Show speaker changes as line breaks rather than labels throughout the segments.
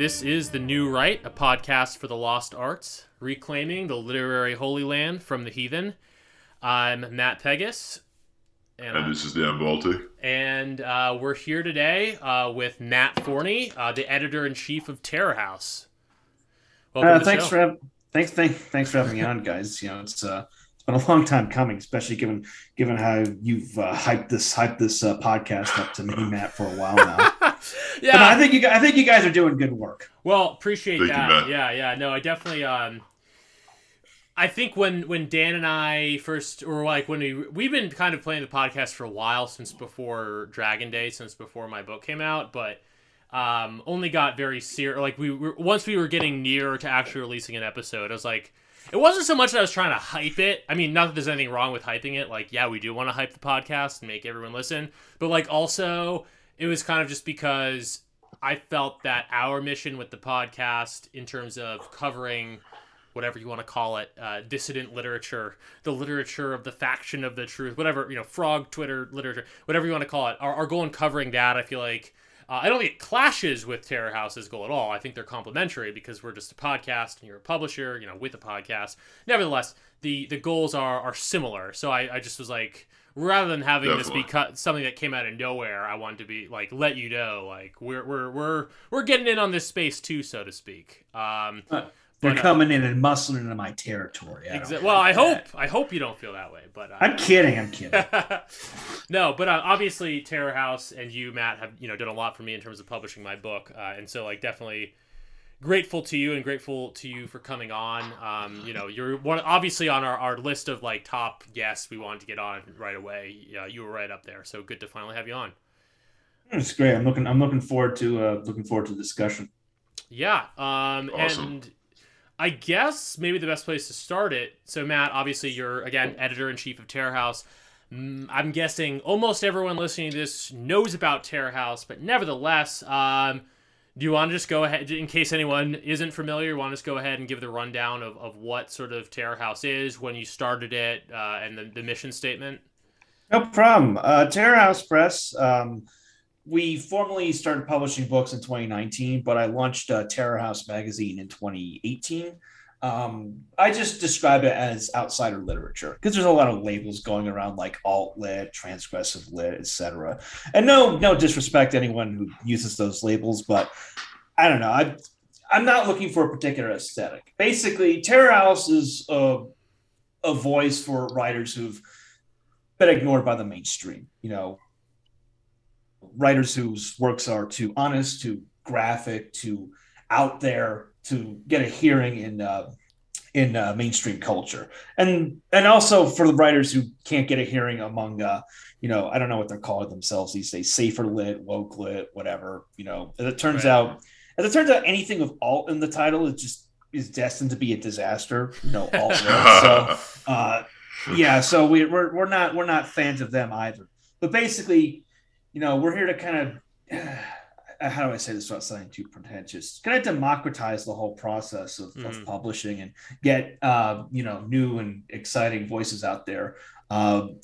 This is The New Right, a podcast for the lost arts, reclaiming the literary holy land from the heathen. I'm Matt Pegas, and,
And this is Dan Balti.
and uh, we're here today uh, with Matt Forney, uh, the editor in chief of Terror House. Welcome
Uh,
to the
thanks
show.
for hav- thanks thank, thanks for having me on, guys. You know, it's uh, it's been a long time coming, especially given given how you've uh, hyped this hyped this uh, podcast up to me, Matt, for a while now.
Yeah.
But I think you I think you guys are doing good work.
Well, appreciate
Thank
that.
Matt.
yeah, yeah. No, I definitely. Um, I think when when Dan and I first, or like when we we've been kind of playing the podcast for a while since before Dragon Day, since before my book came out, but um, only got very serious. Like we were once we were getting near to actually releasing an episode, I was like. It wasn't so much that I was trying to hype it. I mean, not that there's anything wrong with hyping it. Like, yeah, we do want to hype the podcast and make everyone listen. But, like, also, it was kind of just because I felt that our mission with the podcast, in terms of covering whatever you want to call it, uh, dissident literature, the literature of the faction of the truth, whatever, you know, frog Twitter literature, whatever you want to call it, our, our goal in covering that, I feel like, uh, I don't think it clashes with Terror House's goal at all. I think they're complementary because we're just a podcast and you're a publisher, you know, with a podcast. Nevertheless, the the goals are are similar. So I, I just was like, rather than having this be cut something that came out of nowhere, I wanted to be like let you know like we're we're we're we're getting in on this space too, so to speak. Um,
They're
But, uh,
coming in and muscling into my territory. I
exa- well, I hope
that.
I hope you don't feel that way, but uh,
I'm kidding. I'm kidding.
no, but uh, obviously Terror House and you, Matt, have you know done a lot for me in terms of publishing my book, uh, and so like definitely grateful to you and grateful to you for coming on. Um, you know, you're one obviously on our, our list of like top guests we wanted to get on right away. Yeah, you were right up there, so good to finally have you on.
It's great. I'm looking. I'm looking forward to uh, looking forward to the discussion.
Yeah. Um,
Awesome.
And I guess maybe the best place to start it. So, Matt, obviously, you're, again, editor in chief of Terror House. Mm, I'm guessing almost everyone listening to this knows about Terror House, but nevertheless, um, do you want to just go ahead, in case anyone isn't familiar, you want to just go ahead and give the rundown of, of what sort of Terror House is, when you started it, uh, and the, the mission statement?
No problem. Uh, Terror House Press. Um, we formally started publishing books in 2019, but I launched uh, Terror House magazine in 2018. Um, I just describe it as outsider literature because there's a lot of labels going around like alt lit, transgressive lit, etc. And no, no disrespect to anyone who uses those labels, but I don't know. I, I'm not looking for a particular aesthetic. Basically, Terror House is a, a voice for writers who've been ignored by the mainstream. You know, writers whose works are too honest, too graphic, too out there to get a hearing in uh, in uh, mainstream culture, and and also for the writers who can't get a hearing among uh, you know I don't know what they're calling themselves these days, safer lit, woke lit, whatever. You know, as it turns
Right.
out, as it turns out, anything with alt in the title is just is destined to be a disaster. You know, alt lit. so uh, yeah, so we, we're we're not we're not fans of them either. But basically, you know, we're here to kind of how do I say this without sounding too pretentious? Kind of democratize the whole process of,
Mhm.
of publishing and get uh, you know new and exciting voices out there. Um,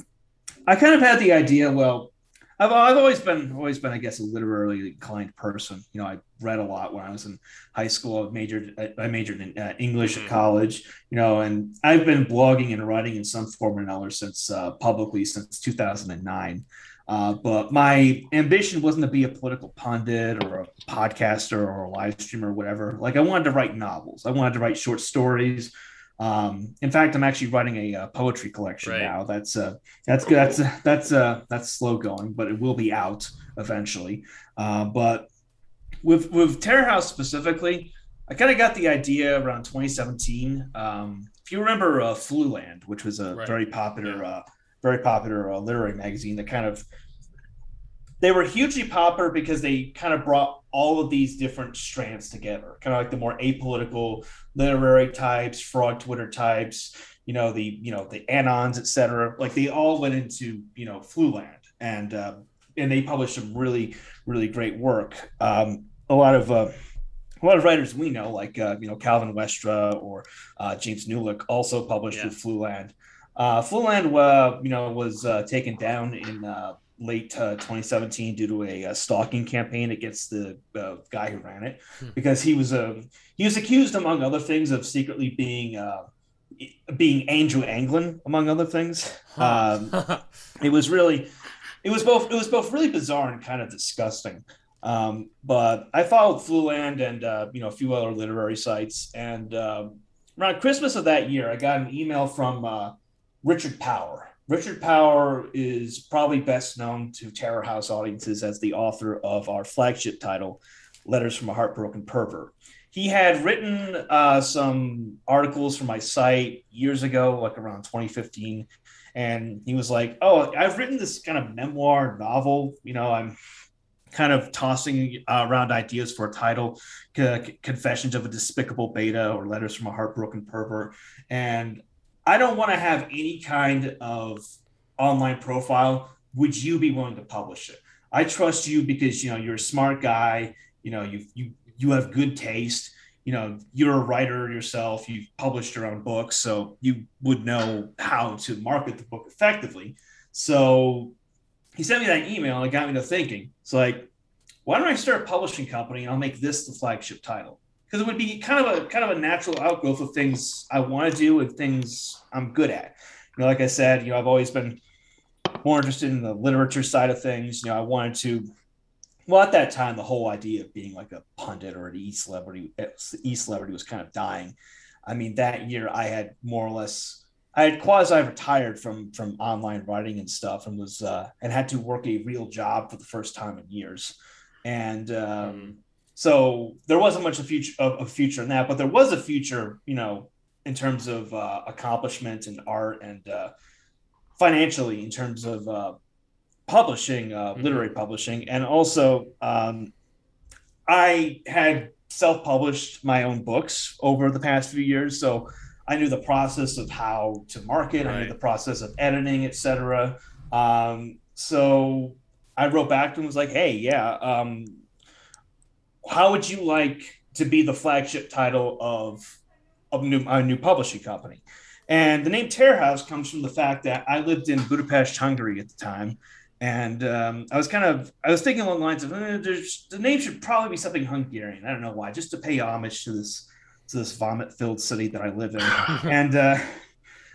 I kind of had the idea. Well, I've, I've always been always been I guess a literarily inclined person. You know, I read a lot when I was in high school. I majored I- I majored in uh, English at college. You know, and I've been blogging and writing in some form or another since uh, publicly since 2009. Uh, but my ambition wasn't to be a political pundit or a podcaster or a live streamer or whatever. Like I wanted to write novels. I wanted to write short stories. Um, in fact, I'm actually writing a, uh poetry collection
Right.
now. That's uh, that's good. That's uh, that's uh, that's slow going, but it will be out eventually. Uh, but with with Terror House specifically, I kind of got the idea around 2017. Um, if you remember uh, Fluland, which was a
Right.
very popular, uh, very popular uh, literary magazine that kind of they were hugely popular because they kind of brought all of these different strands together, kind of like the more apolitical literary types, frog Twitter types, you know, the you know the anons, etc. Like they all went into you know Fluland, and uh, and they published some really really great work. Um, a lot of uh, a lot of writers we know, like uh, you know Calvin Westra or uh, James Nulick, also published
Yeah.
with Fluland. Uh, Fluland, uh, you know, was uh, taken down in uh, late uh, 2017 due to a, uh stalking campaign against the uh, guy who ran it,
Hmm.
because he was uh, he was accused, among other things, of secretly being uh, being Andrew Anglin, among other things. Um, it was really it was both it was both really bizarre and kind of disgusting um, but i followed fluland and uh, you know a few other literary sites and um, around christmas of that year i got an email from uh, richard power richard power is probably best known to terror house audiences as the author of our flagship title letters from a heartbroken pervert he had written uh, some articles for my site years ago like around 2015 and he was like, "Oh, I've written this kind of memoir novel. You know, I'm kind of tossing uh, around ideas for a title, C- Confessions of a Despicable Beta or Letters from a Heartbroken Pervert, and I don't want to have any kind of online profile. Would you be willing to publish it? I trust you because you know you're a smart guy. You know, you you you have good taste." you know you're a writer yourself you've published your own books so you would know how to market the book effectively so he sent me that email and it got me to thinking it's like why don't i start a publishing company and i'll make this the flagship title because it would be kind of a kind of a natural outgrowth of things i want to do and things i'm good at you know like i said you know i've always been more interested in the literature side of things you know i wanted to well, at that time, the whole idea of being like a pundit or an e celebrity, e celebrity was kind of dying. I mean, that year I had more or less, I had quasi retired from from online writing and stuff, and was uh, and had to work a real job for the first time in years, and um,
Mhm.
So there wasn't much a future of a future in that, but there was a future, you know, in terms of uh, accomplishment and art and uh, financially in terms of uh, publishing, uh,
Mhm.
literary publishing, and also um, I had self-published my own books over the past few years, so I knew the process of how to market. I knew the process of editing, etc. Um, so I wrote back to him and was like, "Hey, yeah, um, how would you like to be the flagship title of of new, a new publishing company?" And the name Terror House comes from the fact that I lived in Budapest, Hungary at the time, and um, I was kind of I was thinking along the lines of eh, there's, the name should probably be something Hungarian. I don't know why, just to pay homage to this to this vomit-filled city that I live in. and uh,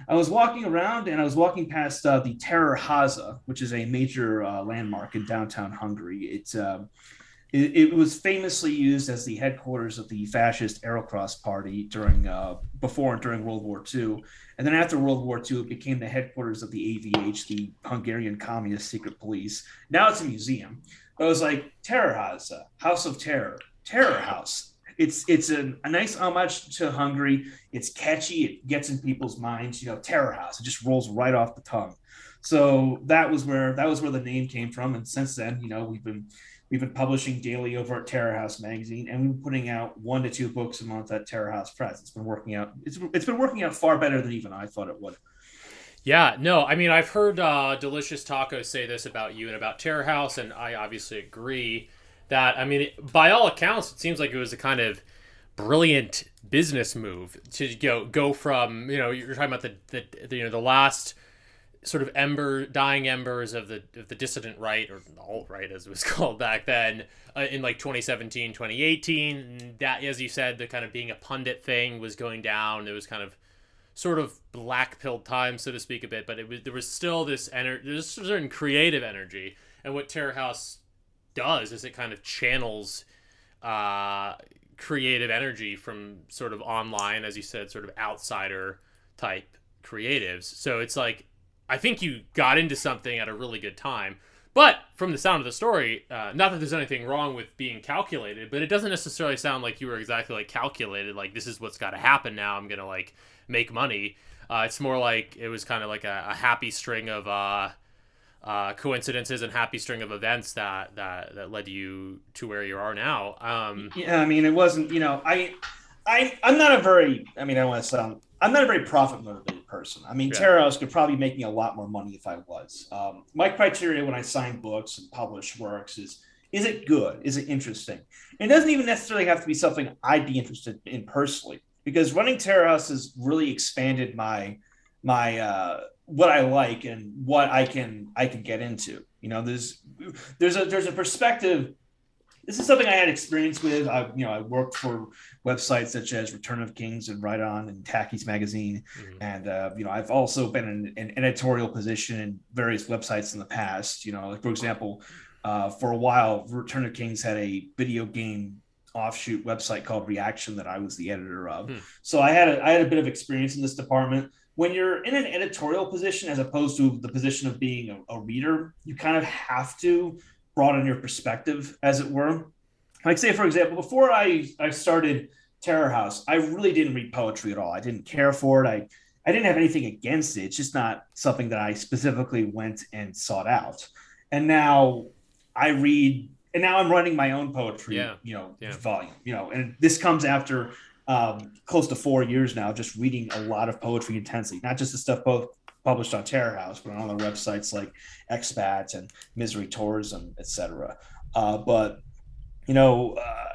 I was walking around, and I was walking past uh, the Terror Haza, which is a major uh, landmark in downtown Hungary. It's um, it, was famously used as the headquarters of the fascist Arrow Cross Party during uh, before and during World War II, and then after World War II, it became the headquarters of the AVH, the Hungarian Communist Secret Police. Now it's a museum. But it was like Terror House, uh, House of Terror, Terror House. It's it's a, a nice homage to Hungary. It's catchy. It gets in people's minds. You know, Terror House. It just rolls right off the tongue. So that was where that was where the name came from. And since then, you know, we've been we've been publishing daily over at Terror House Magazine, and we've been putting out one to two books a month at Terror House Press. It's been working out. It's it's been working out far better than even I thought it would.
Yeah, no, I mean, I've heard uh, Delicious Tacos say this about you and about Terror House, and I obviously agree that, I mean, by all accounts, it seems like it was a kind of brilliant business move to go go from, you know, you're talking about the, the, the you know, the last sort of ember dying embers of the of the dissident right or alt right as it was called back then uh, in like 2017 2018 that as you said the kind of being a pundit thing was going down. It was kind of sort of black pilled time, so to speak, a bit, but it was there was still this energy, there's a certain creative energy, and what Terror House does is it kind of channels uh, creative energy from sort of online, as you said, sort of outsider type creatives. So it's like I think you got into something at a really good time. But from the sound of the story, uh, not that there's anything wrong with being calculated, but it doesn't necessarily sound like you were exactly like calculated. Like this is what's got to happen now. I'm gonna like make money. Uh, it's more like it was kind of like a, a happy string of uh, uh, coincidences and happy string of events that that that led you to where you are now. Um,
Yeah, I mean, it wasn't. You know, I, I, I'm not a very. I mean, I want to sound. I'm not a very profit motivated person. I mean,
Yeah.
House could probably make me a lot more money if I was. Um, my criteria when I sign books and publish works is: is it good? Is it interesting? It doesn't even necessarily have to be something I'd be interested in personally, because running House has really expanded my my uh, what I like and what I can I can get into. You know, there's there's a there's a perspective this is something I had experience with. I, you know, I worked for websites such as Return of Kings and Right On and Taki's Magazine,
mhm.
and uh, you know, I've also been in an editorial position in various websites in the past. You know, like for example, uh, for a while, Return of Kings had a video game offshoot website called Reaction that I was the editor of.
Hmm.
So I had a, I had a bit of experience in this department. When you're in an editorial position as opposed to the position of being a, a reader, you kind of have to broaden your perspective, as it were. Like say, for example, before I I started Terror House, I really didn't read poetry at all. I didn't care for it. I I didn't have anything against it. It's just not something that I specifically went and sought out. And now I read, and now I'm running my own poetry,
Yeah.
you know,
Yeah.
volume. You know, and this comes after um, close to four years now, just reading a lot of poetry intensely, not just the stuff both published on Terror House, but on other websites like Expat and Misery Tourism, etc. Uh, but you know, uh,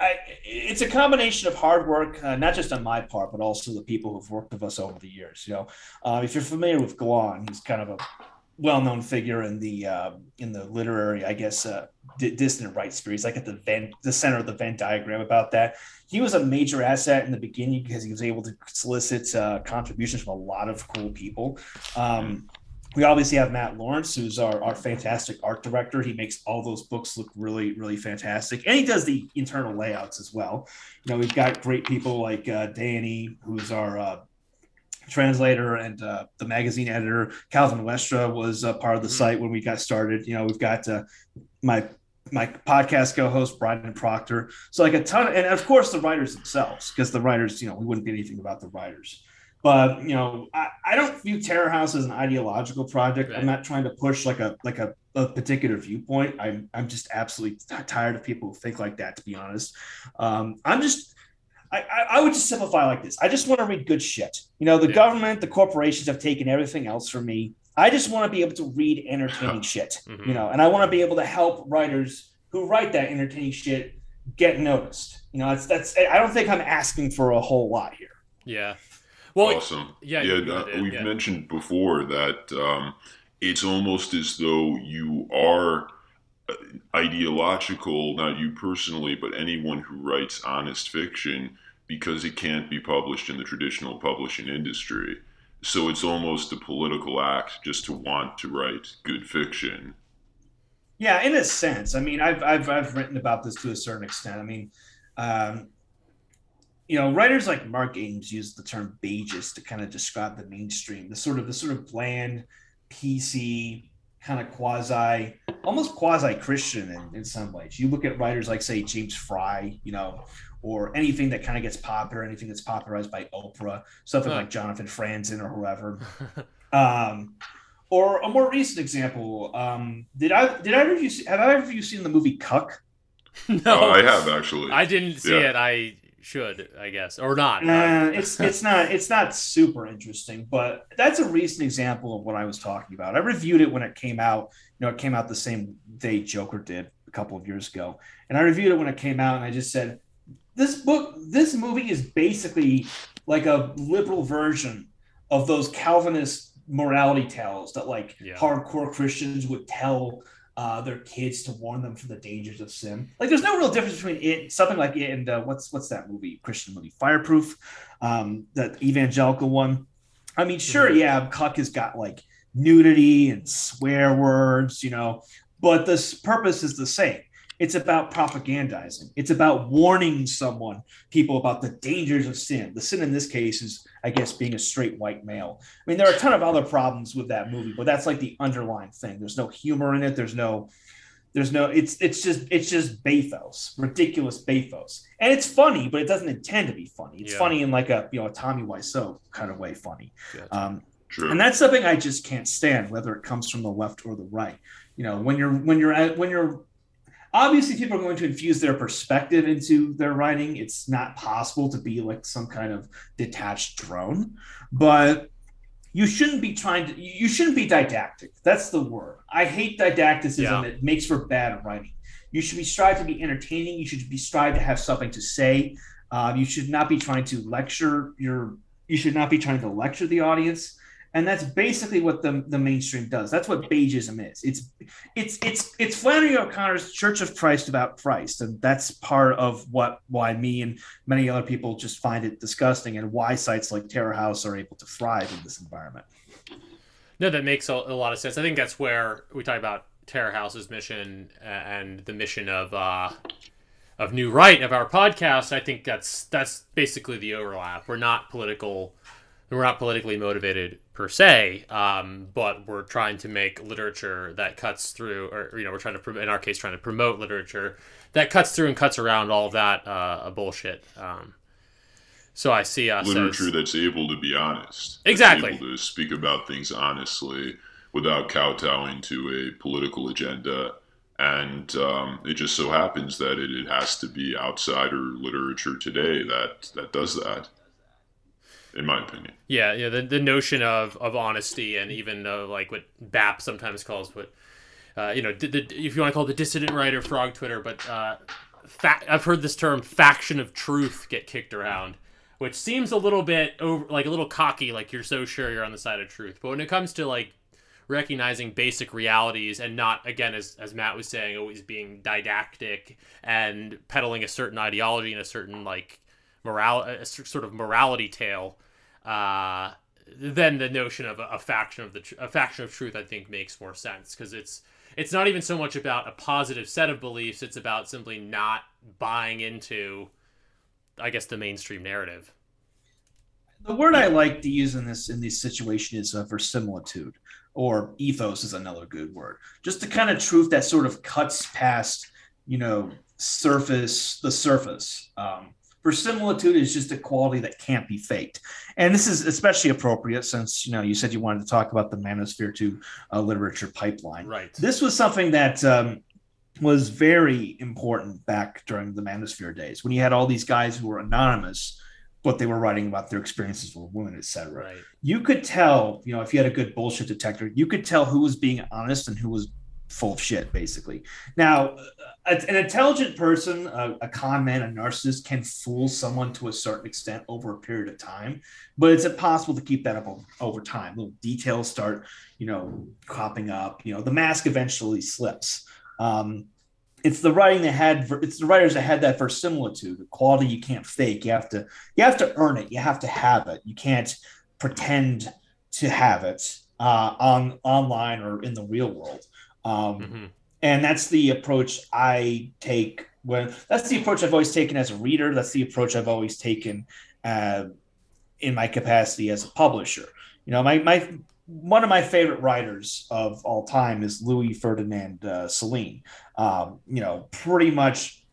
I, it's a combination of hard work, uh, not just on my part, but also the people who've worked with us over the years. You know, uh, if you're familiar with Glon, he's kind of a well-known figure in the uh, in the literary, I guess, uh, di- dissident right sphere. He's like at the Venn, the center of the Venn diagram about that. He was a major asset in the beginning because he was able to solicit uh, contributions from a lot of cool people. Um, we obviously have Matt Lawrence, who's our, our fantastic art director. He makes all those books look really, really fantastic. And he does the internal layouts as well. You know, we've got great people like uh, Danny, who's our uh, translator and uh, the magazine editor. Calvin Westra was uh, part of the
Mhm.
site when we got started. You know, we've got uh, my my podcast co-host Brian Proctor. So like a ton, and of course the writers themselves, because the writers, you know, we wouldn't be anything without the writers. But you know, I, I don't view Terror House as an ideological project.
Right.
I'm not trying to push like a like a, a particular viewpoint. I'm I'm just absolutely tired of people who think like that. To be honest, um, I'm just I, I, I would just simplify like this. I just want to read good shit. You know, the
Yeah.
government, the corporations have taken everything else from me. I just want to be able to read entertaining shit.
Mhm.
You know, and I want to be able to help writers who write that entertaining shit get noticed. You know, that's that's. I don't think I'm asking for a whole lot here.
Yeah. Well,
awesome.
yeah,
yeah. uh,
did,
we've
yeah.
mentioned before that um, it's almost as though you are ideological, not you personally, but anyone who writes honest fiction, because it can't be published in the traditional publishing industry. So it's almost a political act just to want to write good fiction.
Yeah, in a sense. I mean, I've I've I've written about this to a certain extent. I mean, um, you know, writers like Mark Ames use the term "beigist" to kind of describe the mainstream, the sort of the sort of bland, PC, kind of quasi, almost quasi Christian in, in some ways. You look at writers like, say, James Frey, you know, or anything that kind of gets popular, anything that's popularized by Oprah, something
Huh.
like Jonathan Franzen or whoever. Um, or a more recent example, um, did I did i of you see, have either of you seen the movie Cuck?
no,
Uh, I have actually.
I didn't see
Yeah.
it. I should, I guess, or not.
Uh, it's it's not it's not super interesting, but that's a recent example of what I was talking about. I reviewed it when it came out. You know, it came out the same day Joker did a couple of years ago, and I reviewed it when it came out, and I just said, this book, this movie is basically like a liberal version of those Calvinist morality tales that like
Yeah.
hardcore Christians would tell uh, their kids to warn them from the dangers of sin. Like, there's no real difference between it, something like it, and uh, what's what's that movie, Christian movie, Fireproof, um, that evangelical one. I mean, sure,
Mhm.
yeah, Cuck has got like nudity and swear words, you know, but the purpose is the same. It's about propagandizing. It's about warning someone, people about the dangers of sin. The sin in this case is, I guess, being a straight white male. I mean, there are a ton of other problems with that movie, but that's like the underlying thing. There's no humor in it. There's no, there's no. It's it's just it's just bathos, ridiculous bathos, and it's funny, but it doesn't intend to be funny. It's
Yeah.
funny in like a you know a Tommy Wiseau kind of way funny.
Gotcha.
Um,
True.
and that's something I just can't stand, whether it comes from the left or the right. You know, when you're when you're at when you're obviously people are going to infuse their perspective into their writing. It's not possible to be like some kind of detached drone, but you shouldn't be trying to you shouldn't be didactic. That's the word. I hate didacticism.
Yeah.
It makes for bad writing. You should be strive to be entertaining. You should be strive to have something to say. Uh, you should not be trying to lecture your. You should not be trying to lecture the audience, and that's basically what the the mainstream does. That's what Beigism is. It's it's it's it's Flannery O'Connor's Church of Christ about Christ, and that's part of what why me and many other people just find it disgusting, and why sites like Terror House are able to thrive in this environment.
No, that makes a, a lot of sense. I think that's where we talk about Terror House's mission and the mission of uh, of New Right of our podcast. I think that's that's basically the overlap. We're not political. We're not politically motivated per se, um, but we're trying to make literature that cuts through, or you know, we're trying to, in our case, trying to promote literature that cuts through and cuts around all of that uh, bullshit. Um, so I see us
literature
as,
that's able to be honest.
Exactly.
Able to speak about things honestly without kowtowing to a political agenda. And um, it just so happens that it, it has to be outsider literature today that, that does that, in my opinion.
Yeah, yeah. The, the notion of, of honesty and even like what BAP sometimes calls what uh, you know, the, the, if you want to call it the dissident writer frog Twitter, but uh, fa- I've heard this term "faction of truth" get kicked around, which seems a little bit over, like a little cocky, like you're so sure you're on the side of truth. But when it comes to like recognizing basic realities and not again as, as matt was saying always being didactic and peddling a certain ideology and a certain like moral a sort of morality tale uh, then the notion of a, a faction of the tr- a faction of truth i think makes more sense because it's it's not even so much about a positive set of beliefs it's about simply not buying into i guess the mainstream narrative
The word I like to use in this in this situation is uh, verisimilitude, or ethos is another good word. Just the kind of truth that sort of cuts past, you know, surface the surface. Um, verisimilitude is just a quality that can't be faked, and this is especially appropriate since you know you said you wanted to talk about the Manosphere to uh, literature pipeline.
right
This was something that um, was very important back during the Manosphere days when you had all these guys who were anonymous, but they were writing about their experiences with women, etc.
right
You could tell, you know, if you had a good bullshit detector, you could tell who was being honest and who was full of shit, basically. Now, a- an intelligent person, a, a con man, a narcissist can fool someone to a certain extent over a period of time, but it's impossible to keep that up over time. Little details start, you know, cropping up. You know, the mask eventually slips. Um, it's the writing that had it's the writers that had that verisimilitude, the quality you can't fake. You have to you have to earn it. You have to have it. You can't pretend to have it uh, on online or in the real world. Um,
Mhm.
and that's the approach I take when that's the approach I've always taken as a reader. That's the approach I've always taken uh, in my capacity as a publisher. You know, my my one of my favorite writers of all time is Louis Ferdinand uh, Celine. Um, you know, pretty much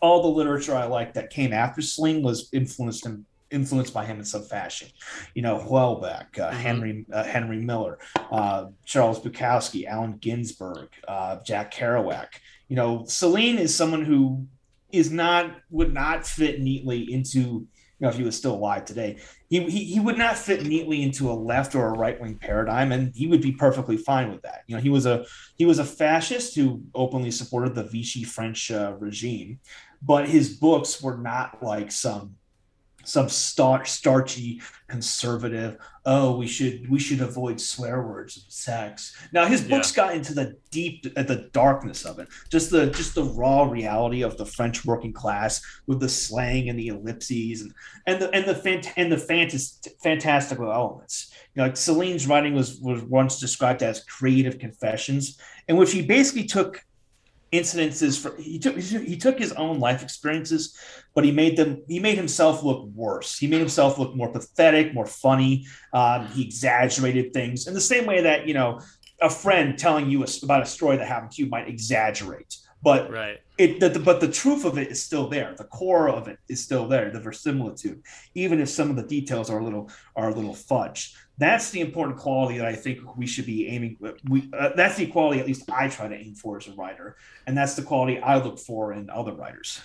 all the literature I like that came after Celine was influenced him influenced by him in some fashion. You know, Houellebecq, uh,
Mhm.
Henry uh, Henry Miller, uh, Charles Bukowski, Allen Ginsberg, uh, Jack Kerouac. You know, Celine is someone who is not would not fit neatly into you know if he was still alive today he, he, he would not fit neatly into a left or a right wing paradigm and he would be perfectly fine with that you know he was a he was a fascist who openly supported the vichy french uh, regime but his books were not like some some star, starchy conservative oh we should we should avoid swear words and sex. Now his books got into the deep uh, the darkness of it. Just the just the raw reality of the french working class with the slang and the ellipses and and the and the fant- and the fantas- fantastical elements. You know like celine's writing was was once described as creative confessions in which he basically took incidences for he took he took his own life experiences but he made them he made himself look worse. He made himself look more pathetic more funny. Um, he exaggerated things in the same way that you know a friend telling you about a story that happened to you might exaggerate. But
Right.
it the, the- but the truth of it is still there. The core of it is still there the verisimilitude even if some of the details are a little are a little fudge that's the important quality that i think we should be aiming we uh, that's the quality at least i try to aim for as a writer and that's the quality i look for in other writers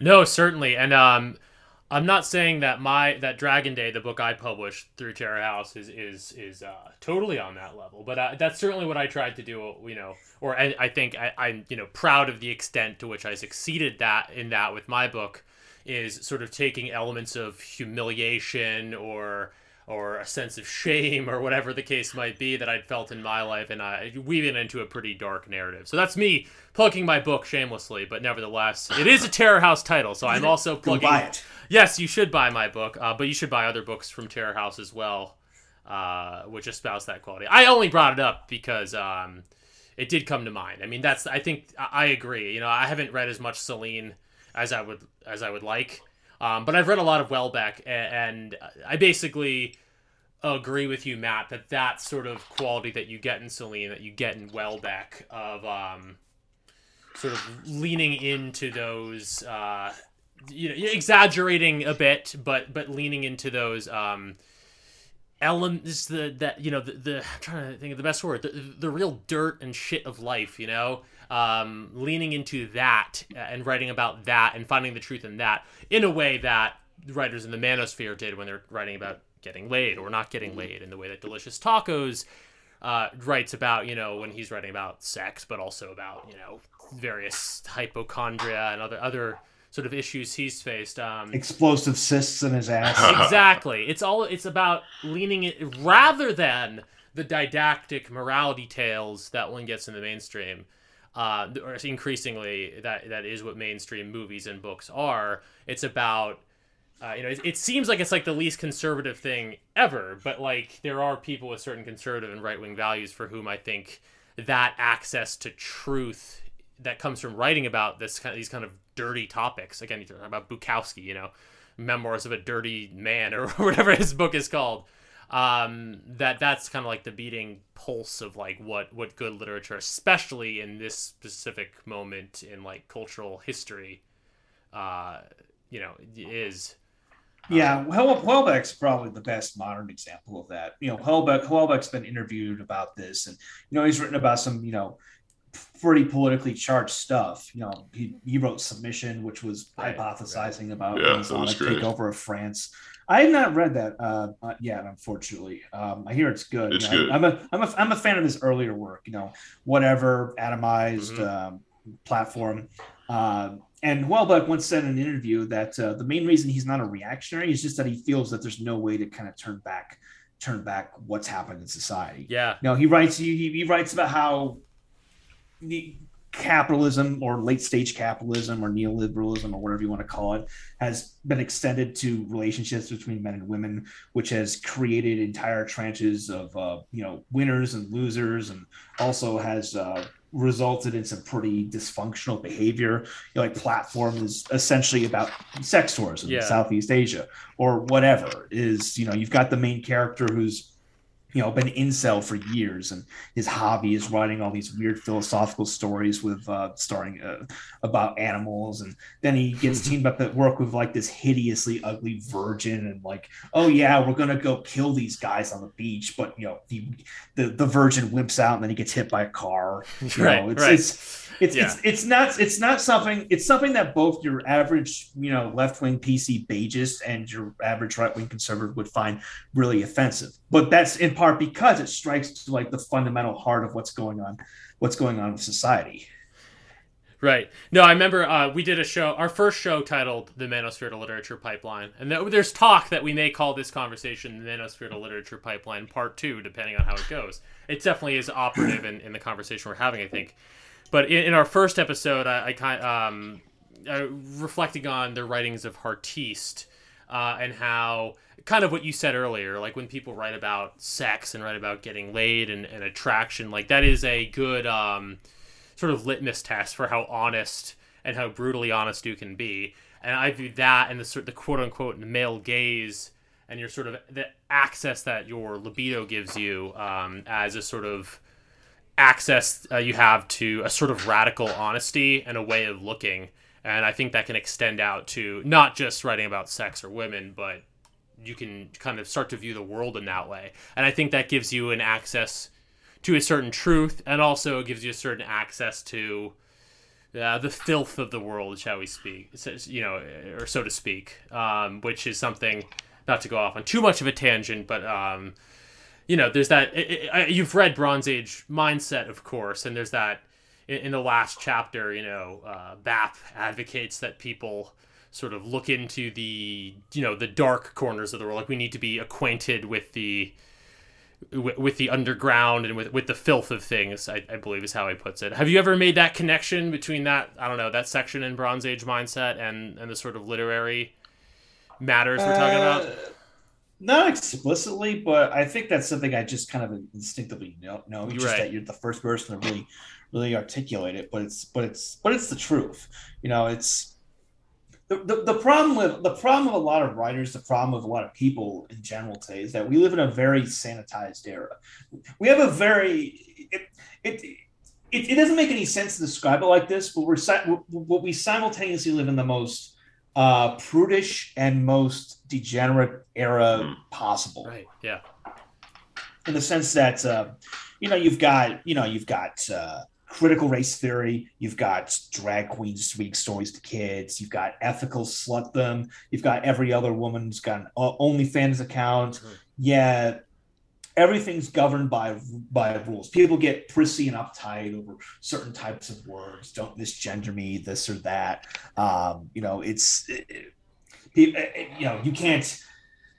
No, certainly, and um, I'm not saying that my that Dragon Day, the book I published through Terror House, is is is uh, totally on that level. But uh, that's certainly what I tried to do. You know, or I, I think I, I'm you know proud of the extent to which I succeeded that in that with my book is sort of taking elements of humiliation or or a sense of shame or whatever the case might be that I'd felt in my life and I weaving it into a pretty dark narrative. So that's me plugging my book shamelessly, but nevertheless, it is a Terror House title, so I'm also plugging
buy it
Yes, you should buy my book, uh, but you should buy other books from Terror House as well, uh, which espouse that quality. I only brought it up because um, it did come to mind. I mean, that's I think I I agree. You know, I haven't read as much Celine as I would as I would like, um, but I've read a lot of Houellebecq, and I basically agree with you, Matt, that that sort of quality that you get in Celine, that you get in Houellebecq, of um, sort of leaning into those. Uh, you know, exaggerating a bit, but but leaning into those um, elements the that you know the, the I'm trying to think of the best word the, the real dirt and shit of life you know um, leaning into that and writing about that and finding the truth in that in a way that writers in the manosphere did when they're writing about getting laid or not getting laid in the way that delicious tacos uh, writes about you know when he's writing about sex but also about you know various hypochondria and other other sort of issues he's faced um,
explosive cysts in his ass
exactly. It's all it's about leaning it rather than the didactic morality tales that one gets in the mainstream. Uh, or increasingly, that that is what mainstream movies and books are. It's about uh, you know, it, it seems like it's like the least conservative thing ever, but like there are people with certain conservative and right wing values for whom I think that access to truth that comes from writing about this kind of these kind of dirty topics. Again, you're talking about Bukowski, you know, memoirs of a dirty man or whatever his book is called. Um, that that's kind of like the beating pulse of like what what good literature, especially in this specific moment in like cultural history, uh, you know, is.
Yeah, Hel- Houellebecq's probably the best modern example of that. You know, Houellebecq Houellebecq's been interviewed about this, and you know he's written about some you know pretty politically charged stuff. You know, he, he wrote Submission, which was
Right,
hypothesizing about
Yeah,
the
that was
takeover of France. I have not read that uh, uh, yet, unfortunately. Um, I hear it's good.
It's
You know,
good.
I'm a I'm a I'm a fan of his earlier work. You know, whatever atomized
Mhm.
um, platform. Um, and Houellebecq once said in an interview that uh, the main reason he's not a reactionary is just that he feels that there's no way to kind of turn back, turn back what's happened in society.
Yeah,
No, he writes he, he he writes about how the capitalism or late stage capitalism or neoliberalism or whatever you want to call it has been extended to relationships between men and women which has created entire tranches of uh, you know winners and losers and also has uh, resulted in some pretty dysfunctional behavior you know, like platform is essentially about sex tourism
Yeah.
in southeast asia or whatever is you know you've got the main character who's you know been incel for years and his hobby is writing all these weird philosophical stories with uh starring uh, about animals and then he gets teamed up at work with like this hideously ugly virgin and like oh yeah we're gonna go kill these guys on the beach but you know the the, the virgin limps out and then he gets hit by a car you
right,
know, it's,
right.
it's it's
Yeah.
it's it's not it's not something it's something that both your average you know left wing PC beigist and your average right wing conservative would find really offensive. But that's in part because it strikes to like the fundamental heart of what's going on what's going on in society.
Right. No, I remember uh, we did a show, our first show titled "The Manosphere to Literature Pipeline," and th- there's talk that we may call this conversation "The Manosphere to Literature Pipeline Part 2, depending on how it goes. It definitely is operative in, in the conversation we're having, I think. But in, in our first episode, I, I kind um, reflecting on the writings of Heartiste uh, and how kind of what you said earlier, like when people write about sex and write about getting laid and, and attraction, like that is a good. Um, sort of litmus test for how honest and how brutally honest you can be. And I view that and the sort the quote unquote male gaze and your sort of the access that your libido gives you um, as a sort of access uh, you have to a sort of radical honesty and a way of looking. And I think that can extend out to not just writing about sex or women, but you can kind of start to view the world in that way. And I think that gives you an access to a certain truth and also gives you a certain access to uh, the filth of the world, shall we speak, you know, or so to speak, um, which is something, not to go off on too much of a tangent, but, um, you know, there's that, it, it, you've read Bronze Age Mindset, of course, and there's that, in, in the last chapter, you know, uh, BAP advocates that people sort of look into the, you know, the dark corners of the world. Like we need to be acquainted with the, with, with the underground and with, with the filth of things, I, I believe is how he puts it. Have you ever made that connection between that, I don't know, that section in Bronze Age mindset and, and the sort of literary matters we're talking about?
Not explicitly, but I think that's something I just kind of instinctively know. know. Just
Right.
that you're the first person to really, really articulate it. But it's, but it's, but it's the truth. You know, it's the, the, the problem with the problem of a lot of writers, the problem of a lot of people in general today is that we live in a very sanitized era. We have a very it it. It, it doesn't make any sense to describe it like this, but we're what we simultaneously live in the most uh, prudish and most degenerate era possible
Right. Yeah.
in the sense that uh, you know you've got you know you've got uh, critical race theory you've got drag queens reading stories to kids you've got ethical slut them you've got every other woman's got an O- OnlyFans account
Mhm.
yeah everything's governed by by rules people get prissy and uptight over certain types of words don't misgender me this or that um, you know it's it, it- you know you can't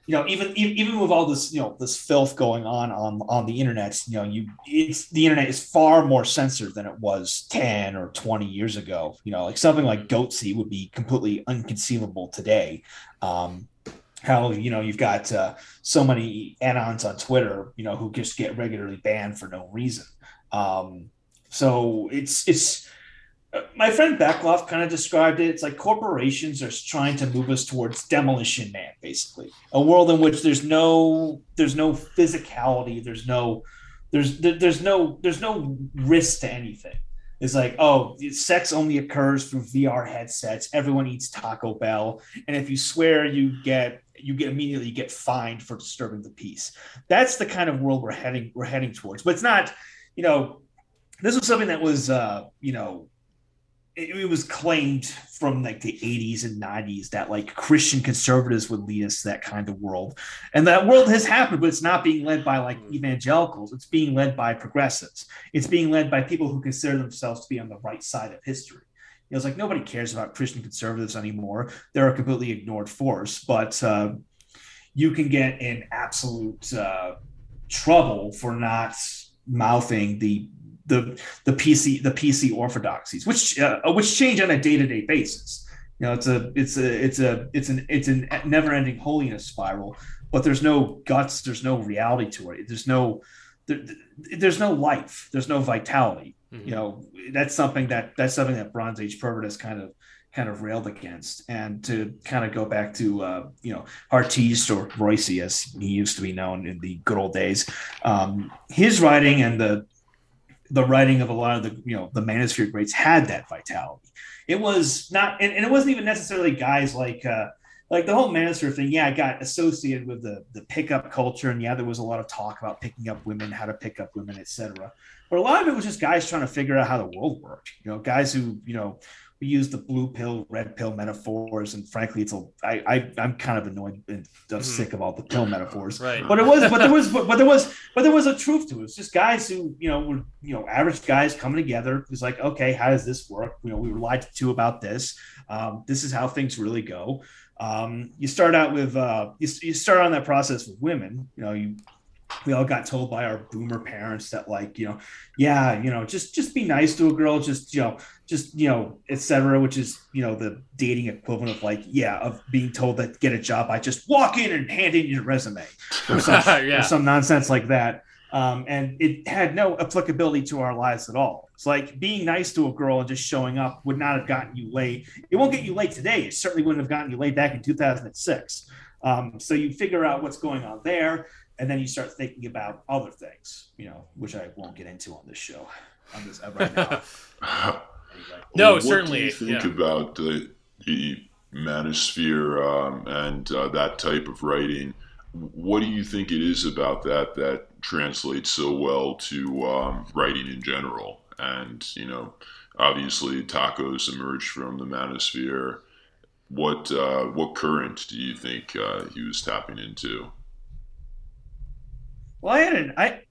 you know even even with all this you know this filth going on on on the internet you know you it's the internet is far more censored than it was 10 or 20 years ago. You know like something like goatse would be completely unconceivable today. Um how you know you've got uh, so many anons on twitter you know who just get regularly banned for no reason. Um so it's it's my friend Beckloff kind of described it. It's like corporations are trying to move us towards demolition man, basically a world in which there's no there's no physicality, there's no there's there's no there's no risk to anything. It's like oh, sex only occurs through VR headsets. Everyone eats Taco Bell, and if you swear, you get you get immediately get fined for disturbing the peace. That's the kind of world we're heading we're heading towards. But it's not, you know, this was something that was uh, you know it, it was claimed from like the 80s and 90s that like Christian conservatives would lead us to that kind of world. And that world has happened, but it's not being led by like evangelicals. It's being led by progressives. It's being led by people who consider themselves to be on the right side of history. Know, it's like nobody cares about Christian conservatives anymore. They're a completely ignored force, but uh, you can get in absolute uh, trouble for not mouthing the the the PC the PC orthodoxies, which uh, which change on a day to day basis. You know, it's a it's a it's a it's an it's a never ending holiness spiral. But there's no guts. There's no reality to it. There's no there, there's no life. There's no vitality.
Mhm.
You know, that's something that that's something that Bronze Age pervert has kind of kind of railed against. And to kind of go back to uh, you know Heartiste or Roissy, as he used to be known in the good old days, um, his writing and the the writing of a lot of the you know the manosphere greats had that vitality. It was not, and, and it wasn't even necessarily guys like uh, like the whole manosphere thing. Yeah, it got associated with the the pickup culture, and yeah, there was a lot of talk about picking up women, how to pick up women, etc. But a lot of it was just guys trying to figure out how the world worked. You know, guys who you know we use the blue pill, red pill metaphors, and frankly, it's a I, I I'm kind of annoyed and I'm
Mhm.
sick of all the pill metaphors
Right.
but it was but there was but, but there was but there was a truth to it. It's just guys who you know were you know average guys coming together. It was like okay, how does this work? You know, we were lied to about this. Um, this is how things really go. Um, you start out with uh, you, you start on that process with women. You know, you we all got told by our boomer parents that like you know yeah you know just just be nice to a girl just you know just you know etc which is you know the dating equivalent of like yeah of being told that get a job by just walk in and hand in your resume or some,
Yeah.
or some nonsense like that Um, and it had no applicability to our lives at all. It's like being nice to a girl and just showing up would not have gotten you late. It won't get you late today. It certainly wouldn't have gotten you late back in 2006. Um, so you figure out what's going on there, and then you start thinking about other things, you know, which I won't get into on this show. On this uh, right now. Anyway.
No,
what
certainly,
Do you think
yeah.
about the, the manosphere um, and uh, that type of writing? What do you think it is about that that translates so well to um, writing in general? And you know, obviously, tacos emerged from the manosphere. What uh, what current do you think uh, he was tapping into?
Well, I had an I,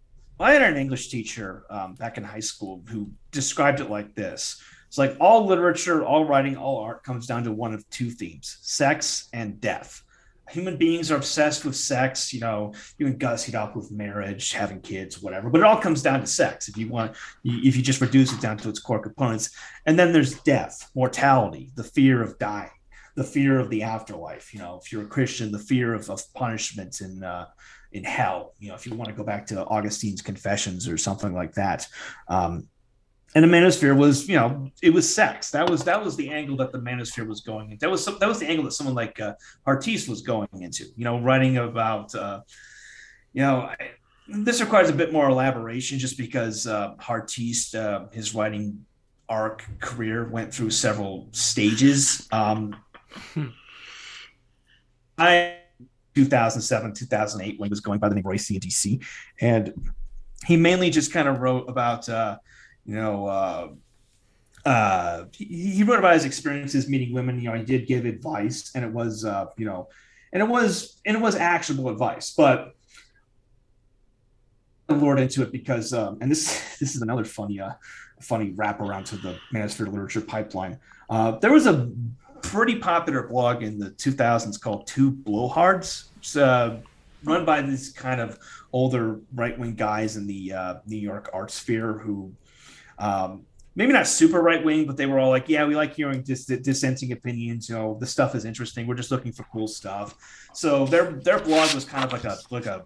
I had an English teacher um, back in high school who described it like this: It's like all literature, all writing, all art comes down to one of two themes: sex and death. Human beings are obsessed with sex. You know, you and Gus up with marriage, having kids, whatever. But it all comes down to sex. If you want, if you just reduce it down to its core components, and then there's death, mortality, the fear of dying, the fear of the afterlife. You know, if you're a Christian, the fear of, of punishment and uh, in hell. You know, if you want to go back to Augustine's Confessions or something like that. Um, and the manosphere was, you know, it was sex. That was that was the angle that the manosphere was going into. That was some, that was the angle that someone like uh, Heartiste was going into. You know, writing about, uh, you know. I, this requires a bit more elaboration, just because uh, Heartiste, uh, his writing arc career went through several stages. Um, I 2007, 2008 when he was going by the name and DC. And he mainly just kind of wrote about, uh, you know, uh, uh, he, wrote about his experiences meeting women. You know, he did give advice, and it was, uh, you know, and it was and it was actionable advice. But I lured into it because, um, and this this is another funny, uh, funny wrap around to the Manosphere Literature pipeline. Uh, there was a pretty popular blog in the 2000s called Two Blowhards. It's uh, run by these kind of older right wing guys in the uh, New York art sphere who um, maybe not super right wing, but they were all like, yeah, we like hearing dis- dissenting opinions. You know, the stuff is interesting. We're just looking for cool stuff. So their their blog was kind of like a like a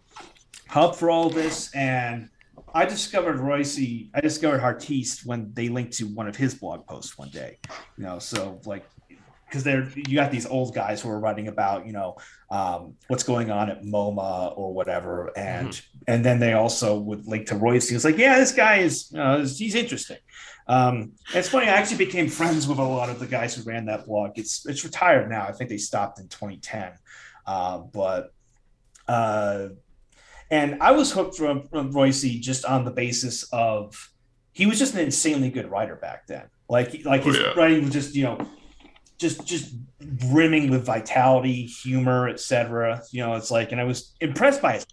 hub for all this and. I discovered Roissy. I discovered Heartiste when they linked to one of his blog posts one day. You know, so like because they're you got these old guys who are writing about you know um, what's going on at MoMA or whatever, and and then they also would link to Roissy. He was like, yeah, this guy is you know, he's interesting. Um, it's funny. I actually became friends with a lot of the guys who ran that blog. It's it's retired now. I think they stopped in 2010, uh, but. Uh, and I was hooked from, from Roissy just on the basis of he was just an insanely good writer back then. Like like his
Oh, yeah.
writing was just you know just just brimming with vitality, humor, etc. You know, it's like, and I was impressed by his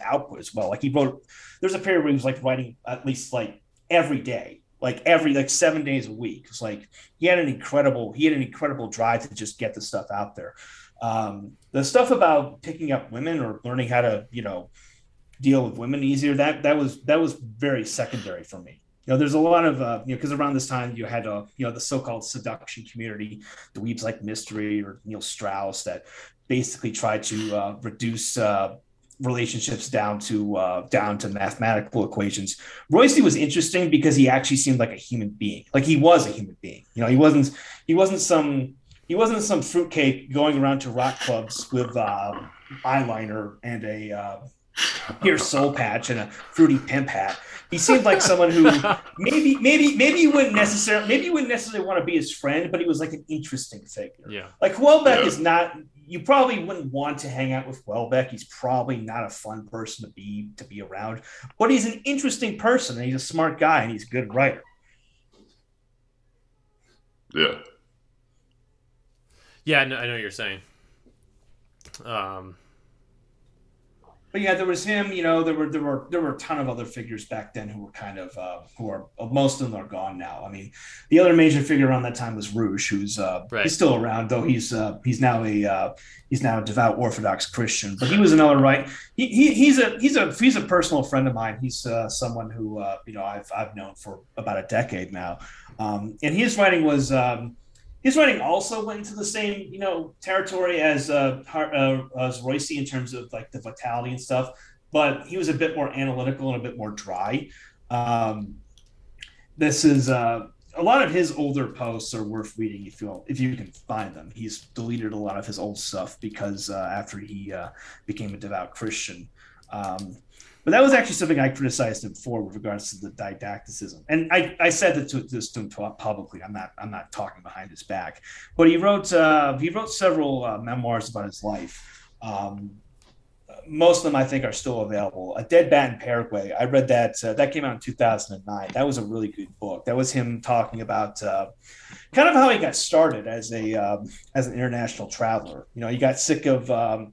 output as well. Like he wrote, there's a period where he was like writing at least like every day, like every like seven days a week. It's like he had an incredible, he had an incredible drive to just get the stuff out there. Um, the stuff about picking up women or learning how to, you know, deal with women easier that that was that was very secondary for me you know there's a lot of uh, you know because around this time you had uh, you know the so-called seduction community the weebs like mystery or neil strauss that basically tried to uh, reduce uh, relationships down to uh, down to mathematical equations. Roissy was interesting because he actually seemed like a human being. Like he was a human being. You know he wasn't he wasn't some he wasn't some fruitcake going around to rock clubs with uh, eyeliner and a uh, Pierce soul patch and a fruity pimp hat. He seemed like someone who maybe maybe maybe you wouldn't necessarily maybe you wouldn't necessarily want to be his friend, but he was like an interesting figure.
Yeah.
Like Houellebecq
Yeah.
is not you probably wouldn't want to hang out with Houellebecq. He's probably not a fun person to be to be around, but he's an interesting person and he's a smart guy and he's a good writer.
Yeah.
Yeah, I know, I know what you're saying. Um,
but yeah, there was him. You know, there were there were there were a ton of other figures back then who were kind of uh, who are most of them are gone now. I mean, the other major figure around that time was Roosh, who's uh,
Right.
he's still around, though he's uh, he's now a uh, he's now a devout Orthodox Christian. But he was another right. He, he he's a he's a he's a personal friend of mine. He's uh, someone who uh, you know I've I've known for about a decade now, um, and his writing was. Um, his writing also went into the same, you know, territory as uh, uh as Roissy in terms of like the vitality and stuff. but he was a bit more analytical and a bit more dry. Um, this is uh, a lot of his older posts are worth reading if you if you can find them. He's deleted a lot of his old stuff because uh, after he uh, became a devout Christian. Um, but that was actually something I criticized him for with regards to the didacticism. And I, I said that to this to him publicly. I'm not I'm not talking behind his back. But he wrote uh, he wrote several uh, memoirs about his life. Um, most of them I think are still available. A Dead Bat in Paraguay. I read that. Uh, that came out in 2009. That was a really good book. That was him talking about uh, kind of how he got started as a um, as an international traveler. You know, he got sick of um,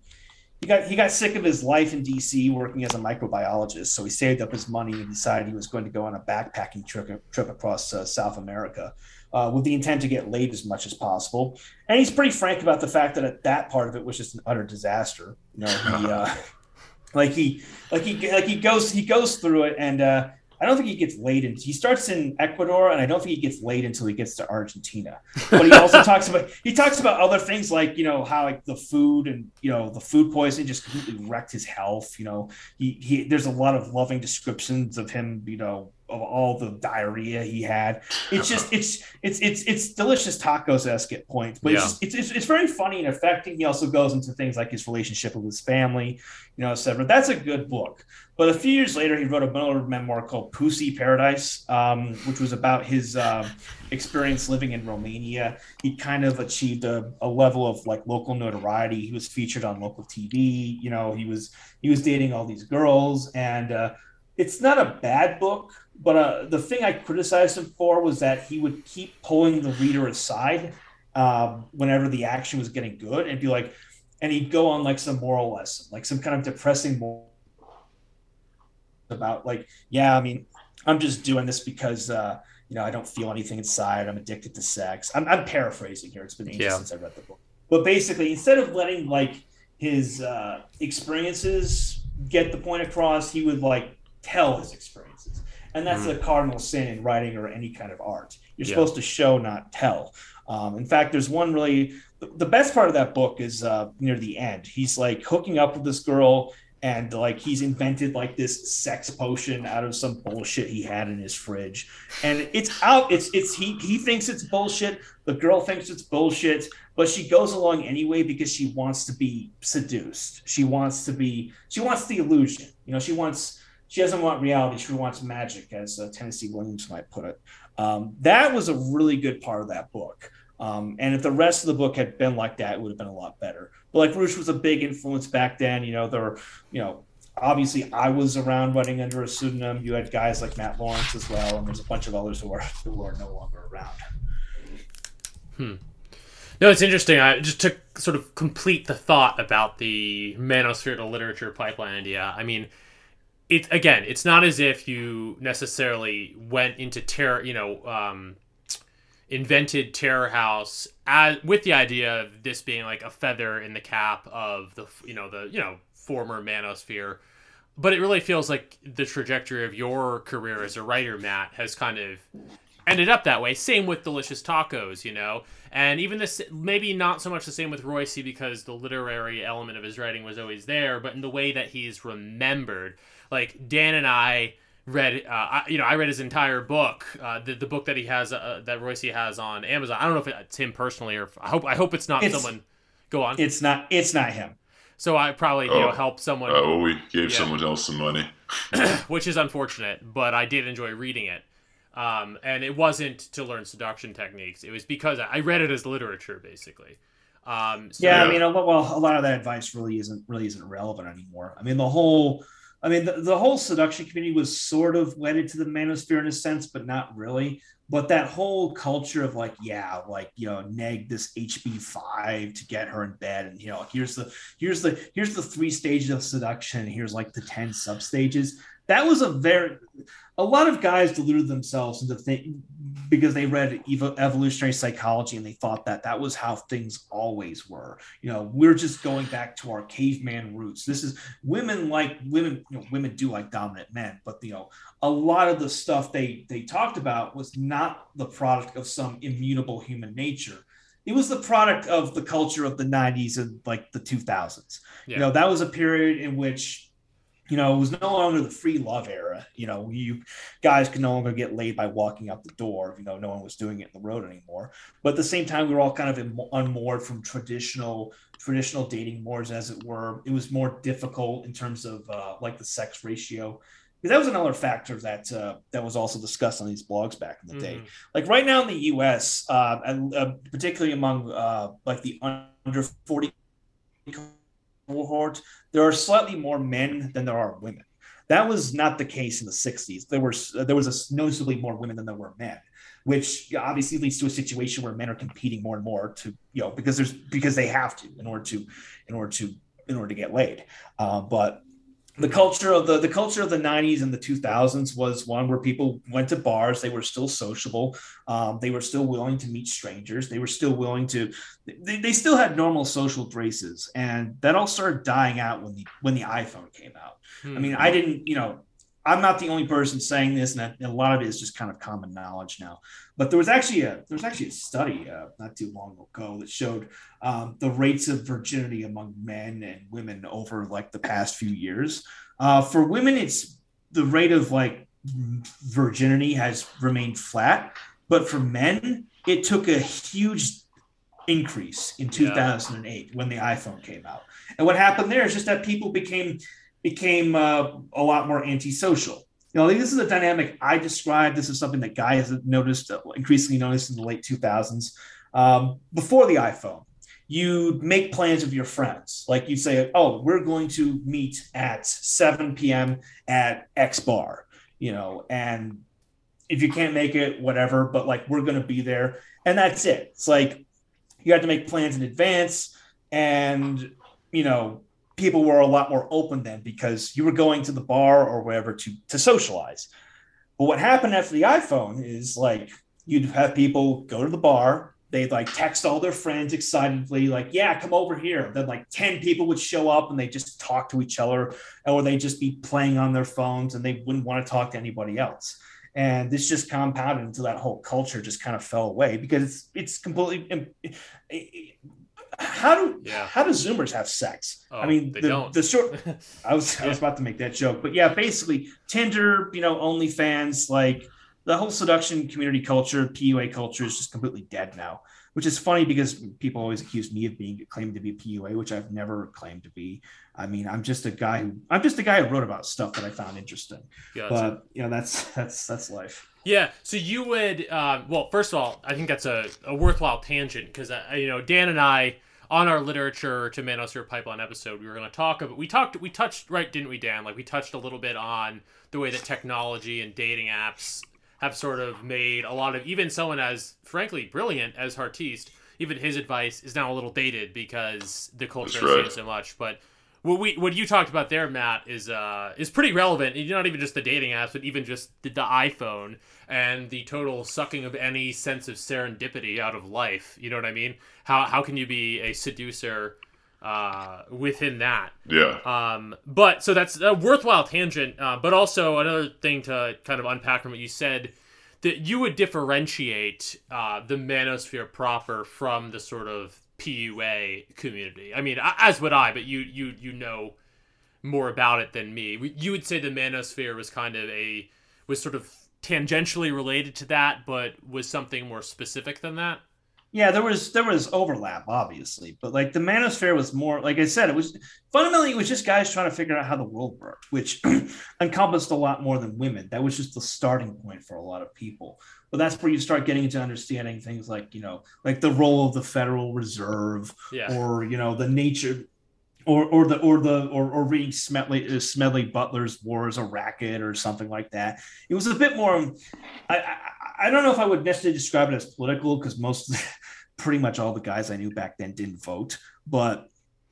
he got he got sick of his life in DC working as a microbiologist. So he saved up his money and decided he was going to go on a backpacking trip trip across uh, South America uh, with the intent to get laid as much as possible. And he's pretty frank about the fact that that part of it was just an utter disaster. You know, he uh, like he like he like he goes he goes through it and uh, I don't think he gets laid in. He starts in Ecuador, and I don't think he gets laid until he gets to Argentina. But he also talks about he talks about other things like you know how like the food and you know the food poisoning just completely wrecked his health. You know, he he there's a lot of loving descriptions of him. You know, of all the diarrhea he had. It's just it's it's it's it's delicious tacos esque at points, but yeah. it's, it's, it's very funny and affecting. He also goes into things like his relationship with his family, you know, etc. That's a good book. But a few years later, he wrote another memoir called Pussy Paradise, um, which was about his uh, experience living in Romania. He kind of achieved a, a level of like local notoriety. He was featured on local TV. You know, he was he was dating all these girls, and uh, it's not a bad book but uh, the thing I criticized him for was that he would keep pulling the reader aside um, whenever the action was getting good and be like, and he'd go on like some moral lesson, like some kind of depressing moral about like, yeah, I mean, I'm just doing this because uh, you know I don't feel anything inside. I'm addicted to sex. I'm, I'm paraphrasing here. It's been ages yeah. since I read the book, but basically, instead of letting like his uh, experiences get the point across, he would like tell his experiences and that's mm. a cardinal sin in writing or any kind of art. You're yeah. supposed to show, not tell. Um, in fact, there's one really the best part of that book is uh, near the end. He's like hooking up with this girl, and like he's invented like this sex potion out of some bullshit he had in his fridge, and it's out. It's it's he he thinks it's bullshit. The girl thinks it's bullshit, but she goes along anyway because she wants to be seduced. She wants to be. She wants the illusion. You know, she wants she doesn't want reality. She wants magic, as uh, Tennessee Williams might put it. Um, that was a really good part of that book. Um, and if the rest of the book had been like that, it would have been a lot better. But like Roosh was a big influence back then. You know, there were, you know, obviously I was around writing under a pseudonym. You had guys like Matt Lawrence as well, and there's a bunch of others who are who are no longer around.
Hmm. No, it's interesting. I just to sort of complete the thought about the manosphere to literature pipeline idea. I mean, it again, it's not as if you necessarily went into terror, you know, um, invented Terror House as, with the idea of this being like a feather in the cap of the, you know, the, you know, former manosphere. But it really feels like the trajectory of your career as a writer, Matt, has kind of ended up that way. Same with Delicious Tacos, you know, and even this maybe not so much the same with Roissy because the literary element of his writing was always there, but in the way that he's remembered like Dan and I read uh, I, you know I read his entire book uh, the, the book that he has uh, that Roissy has on Amazon. I don't know if it's him personally or I hope I hope it's not it's, someone go on.
It's not it's not him.
So I probably you oh, know helped someone
oh we gave yeah. someone else some money.
Which is unfortunate but I did enjoy reading it. Um, and it wasn't to learn seduction techniques. It was because I read it as literature basically. Um,
so, yeah, I mean, well, a lot of that advice really isn't really isn't relevant anymore. I mean, the whole I mean, the, the whole seduction community was sort of wedded to the manosphere in a sense, but not really. But that whole culture of like, yeah, like you know, neg this HB five to get her in bed, and you know, here's the here's the here's the three stages of seduction, here's like the ten sub stages that was a very a lot of guys deluded themselves into think because they read ev- evolutionary psychology and they thought that that was how things always were. You know we're just going back to our caveman roots. This is women like women you know women do like dominant men but you know a lot of the stuff they they talked about was not the product of some immutable human nature. It was the product of the culture of the 90s and like the 2000s yeah. you know that was a period in which you know, it was no longer the free love era. You know, you guys could no longer get laid by walking out the door. You know, no one was doing it in the road anymore. But at the same time, we were all kind of unmoored from traditional traditional dating mores, as it were. It was more difficult in terms of uh, like the sex ratio. Because that was another factor that uh, that was also discussed on these blogs back in the day.
Mhm.
Like right now in the U.S., uh, and uh, particularly among uh, like the under forty cohort, there are slightly more men than there are women. That was not the case in the 60s. There were there was a noticeably more women than there were men, which obviously leads to a situation where men are competing more and more to you know because there's because they have to in order to in order to in order to get laid. Uh, but the culture of the the culture of the 90s and the 2000s was one where people went to bars they were still sociable um, they were still willing to meet strangers they were still willing to they, they still had normal social graces and that all started dying out when the when the iphone came out
Hmm.
i mean i didn't you know i'm not the only person saying this and, a lot of it is just kind of common knowledge now but there was actually a there was actually a study uh, not too long ago that showed um, the rates of virginity among men and women over like the past few years. Uh, for women, it's the rate of like virginity has remained flat, but for men, it took a huge increase in
Yeah.
2008 when the iPhone came out. And what happened there is just that people became became uh, a lot more antisocial. You know, I think this is a dynamic I described. This is something that guys have noticed, uh, increasingly noticed in the late 2000s. Um, before the iPhone, you make plans with your friends. Like you say, oh, we're going to meet at 7 p.m. at X bar, you know, and if you can't make it, whatever, but like we're going to be there. And that's it. It's like you have to make plans in advance. And, you know, people were a lot more open then because you were going to the bar or wherever to, to socialize. But what happened after the iPhone is like you'd have people go to the bar, they'd like text all their friends excitedly, like, yeah, come over here. Then like 10 people would show up and they just talk to each other, or they'd just be playing on their phones and they wouldn't want to talk to anybody else. And this just compounded until that whole culture just kind of fell away because it's it's completely how do
Yeah.
how do Zoomers have sex?
Oh,
I mean,
they
the,
don't.
the short I was I was about to make that joke, but yeah, basically Tinder, you know, OnlyFans, like the whole seduction community culture, PUA culture is just completely dead now. Which is funny because people always accuse me of being claimed to be a PUA, which I've never claimed to be. I mean, I'm just a guy who I'm just a guy who wrote about stuff that I found interesting.
Gotcha.
But you know, that's that's that's life.
Yeah, so you would, uh, well, first of all, I think that's a, a worthwhile tangent because, uh, you know, Dan and I, on our literature to Manosphere Pipeline episode, we were going to talk about, we talked, we touched, right, didn't we, Dan? Like, we touched a little bit on the way that technology and dating apps have sort of made a lot of, even someone as, frankly, brilliant as Heartiste, even his advice is now a little dated because the culture has
right.
changed so much. But what we what you talked about there, Matt, is uh is pretty relevant. And Not even just the dating apps, but even just the, the iPhone and the total sucking of any sense of serendipity out of life. You know what I mean? How how can you be a seducer uh, within that?
Yeah.
Um, but so that's a worthwhile tangent. Uh, but also another thing to kind of unpack from what you said that you would differentiate uh, the manosphere proper from the sort of PUA community. I mean, as would I, but you you you know more about it than me. You would say the manosphere was kind of a was sort of tangentially related to that, but was something more specific than that.
Yeah, there was there was overlap, obviously, but like the manosphere was more like I said, it was fundamentally it was just guys trying to figure out how the world worked, which encompassed a lot more than women. That was just the starting point for a lot of people. But that's where you start getting into understanding things like you know, like the role of the Federal Reserve,
Yeah.
or you know, the nature, or or the or the or, or reading Smedley uh, Smedley Butler's War as a Racket or something like that. It was a bit more. I I, I don't know if I would necessarily describe it as political because most, pretty much all the guys I knew back then didn't vote, but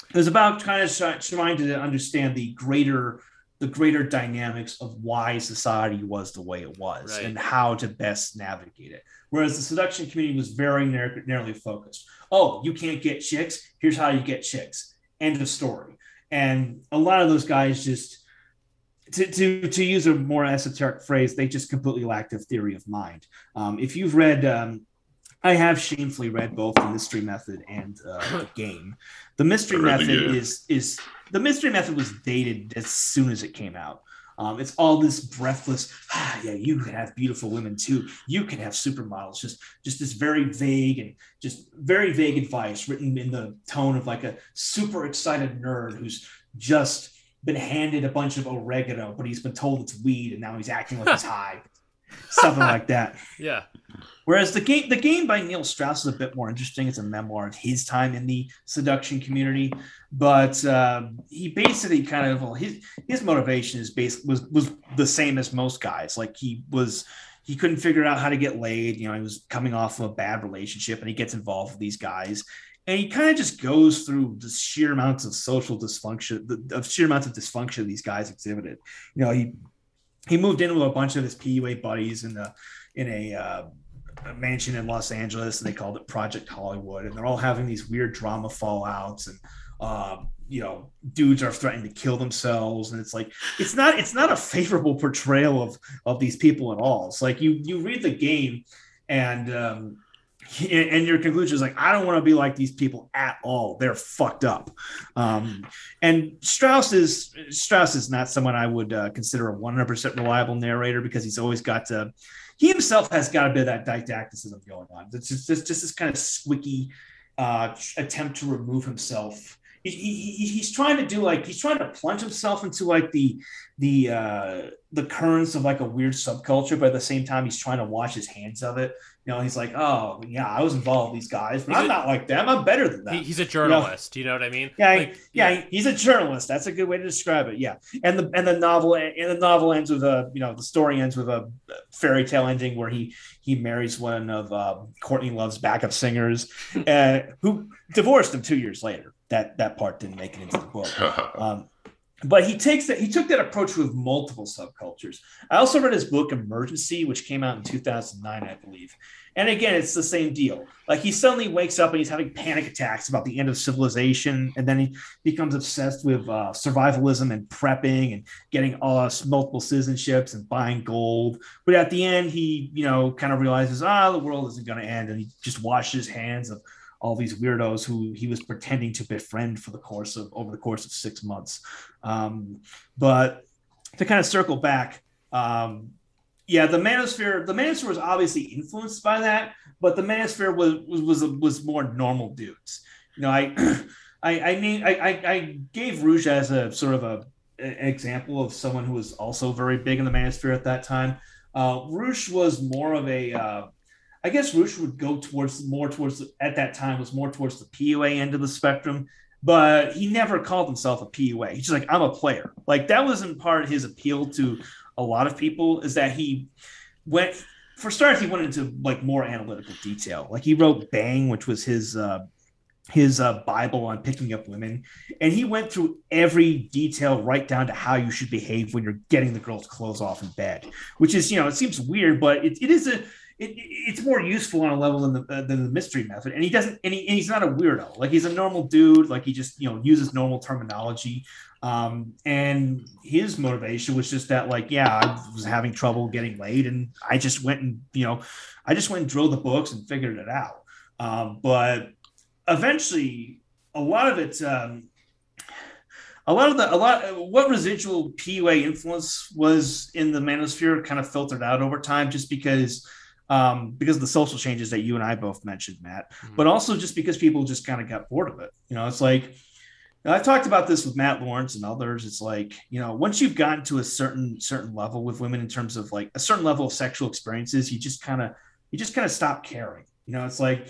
it was about kind of try- trying to understand the greater the greater dynamics of why society was the way it was
Right.
and how to best navigate it. Whereas the seduction community was very narrow, narrowly focused. Oh, you can't get chicks. Here's how you get chicks. End of story. And a lot of those guys just, to, to, to use a more esoteric phrase, they just completely lacked a theory of mind. Um, if you've read um, I have shamefully read both the Mystery Method and uh, the game. The Mystery
the
Method
game.
is is the Mystery Method was dated as soon as it came out. Um, it's all this breathless. Ah, yeah, you can have beautiful women too. You can have supermodels. Just just this very vague and just very vague advice written in the tone of like a super excited nerd who's just been handed a bunch of oregano, but he's been told it's weed, and now he's acting like he's high. Something like that.
Yeah.
Whereas the game, the game by Neil Strauss is a bit more interesting. It's a memoir of his time in the seduction community, but uh, he basically kind of well, his his motivation is base was was the same as most guys. Like he was he couldn't figure out how to get laid. You know, he was coming off of a bad relationship, and he gets involved with these guys, and he kind of just goes through the sheer amounts of social dysfunction, the of sheer amounts of dysfunction these guys exhibited. You know, he he moved in with a bunch of his PUA buddies in a in a, uh, a mansion in Los Angeles, and they called it Project Hollywood, and they're all having these weird drama fallouts, and um, you know, dudes are threatening to kill themselves, and it's like it's not it's not a favorable portrayal of of these people at all. It's like you you read the game, and um, and your conclusion is like, I don't want to be like these people at all. They're fucked up. Um, and Strauss is Strauss is not someone I would uh, consider a 100% reliable narrator because he's always got to. He himself has got a bit of that didacticism going on. It's just, it's just this kind of squeaky uh, attempt to remove himself. He, he, he's trying to do like he's trying to plunge himself into like the the uh, the currents of like a weird subculture, but at the same time he's trying to wash his hands of it. You know, he's like, oh yeah, I was involved with these guys, but
He's
I'm
a-
not like them. I'm better than them.
He, he's a journalist. You know what I mean?
Yeah,
Like,
yeah, he's a journalist. That's a good way to describe it. Yeah, and the and the novel and the novel ends with a you know the story ends with a fairy tale ending where he he marries one of uh, Courtney Love's backup singers, uh, who divorced him two years later. That that part didn't make it into the book. Um, but he takes that he took that approach with multiple subcultures. I also read his book Emergency, which came out in 2009, I believe. And again, it's the same deal. Like he suddenly wakes up and he's having panic attacks about the end of civilization, and then he becomes obsessed with uh, survivalism and prepping and getting us multiple citizenships and buying gold. But at the end, he you know kind of realizes ah the world isn't going to end, and he just washes his hands of all these weirdos who he was pretending to befriend for the course of over the course of six months. Um, but to kind of circle back, um, yeah, the manosphere, the manosphere was obviously influenced by that, but the manosphere was was was, more normal dudes. You know, I I I mean I, I gave Roosh as a sort of a an example of someone who was also very big in the manosphere at that time. Uh, Roosh was more of a uh, I guess Roosh would go towards more towards at that time was more towards the PUA end of the spectrum, but he never called himself a PUA. He's just like I'm a player. Like that was in part his appeal to a lot of people is that he went for starters he went into like more analytical detail. Like he wrote Bang, which was his uh, his uh, Bible on picking up women, and he went through every detail right down to how you should behave when you're getting the girl's clothes off in bed. Which is you know it seems weird, but it, it is a it, it's more useful on a level than the uh, than the mystery method. And he doesn't, and, he, and he's not a weirdo. Like he's a normal dude. Like he just you know uses normal terminology. Um, and his motivation was just that, like, yeah, I was having trouble getting laid, and I just went and you know, I just went and drilled the books and figured it out. Um, but eventually, a lot of it. Um, a lot of the a lot what residual PUA influence was in the manosphere kind of filtered out over time just because um, because of the social changes that you and I both mentioned, Matt,
Mhm.
but also just because people just kind of got bored of it. You know, it's like I've talked about this with Matt Lawrence and others. It's like you know, once you've gotten to a certain certain level with women in terms of like a certain level of sexual experiences, you just kind of you just kind of stop caring. You know, it's like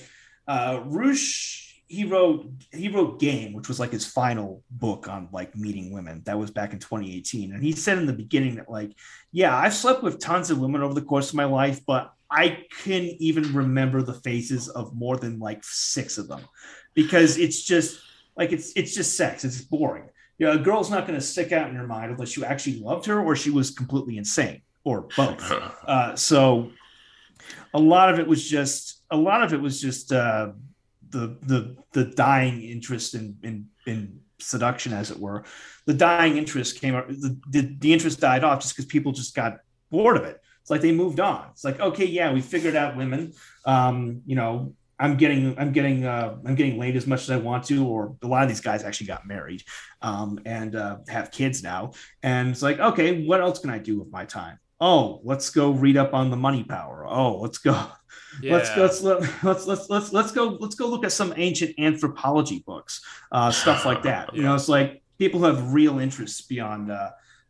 uh, Roosh. He wrote he wrote Game, which was like his final book on like meeting women. That was back in 2018, and he said in the beginning that like, yeah, I've slept with tons of women over the course of my life, but I can even remember the faces of more than like six of them because it's just like it's it's just sex. It's boring. You know, a girl's not going to stick out in your mind unless you actually loved her or she was completely insane or both. Uh, so a lot of it was just a lot of it was just uh, the the the dying interest in in in seduction, as it were. The dying interest came the the, the interest died off just because people just got bored of it. It's like they moved on. It's like, okay, yeah, we figured out women. Um, you know, I'm getting, I'm getting, uh, I'm getting laid as much as I want to, or a lot of these guys actually got married, um, and uh, have kids now. And it's like, okay, what else can I do with my time? Oh, let's go read up on the money power. Oh, let's go,
Yeah.
let's go, let's let's let's let's let's go, let's go look at some ancient anthropology books, uh, stuff like that. You know, it's like people have real interests beyond. Uh,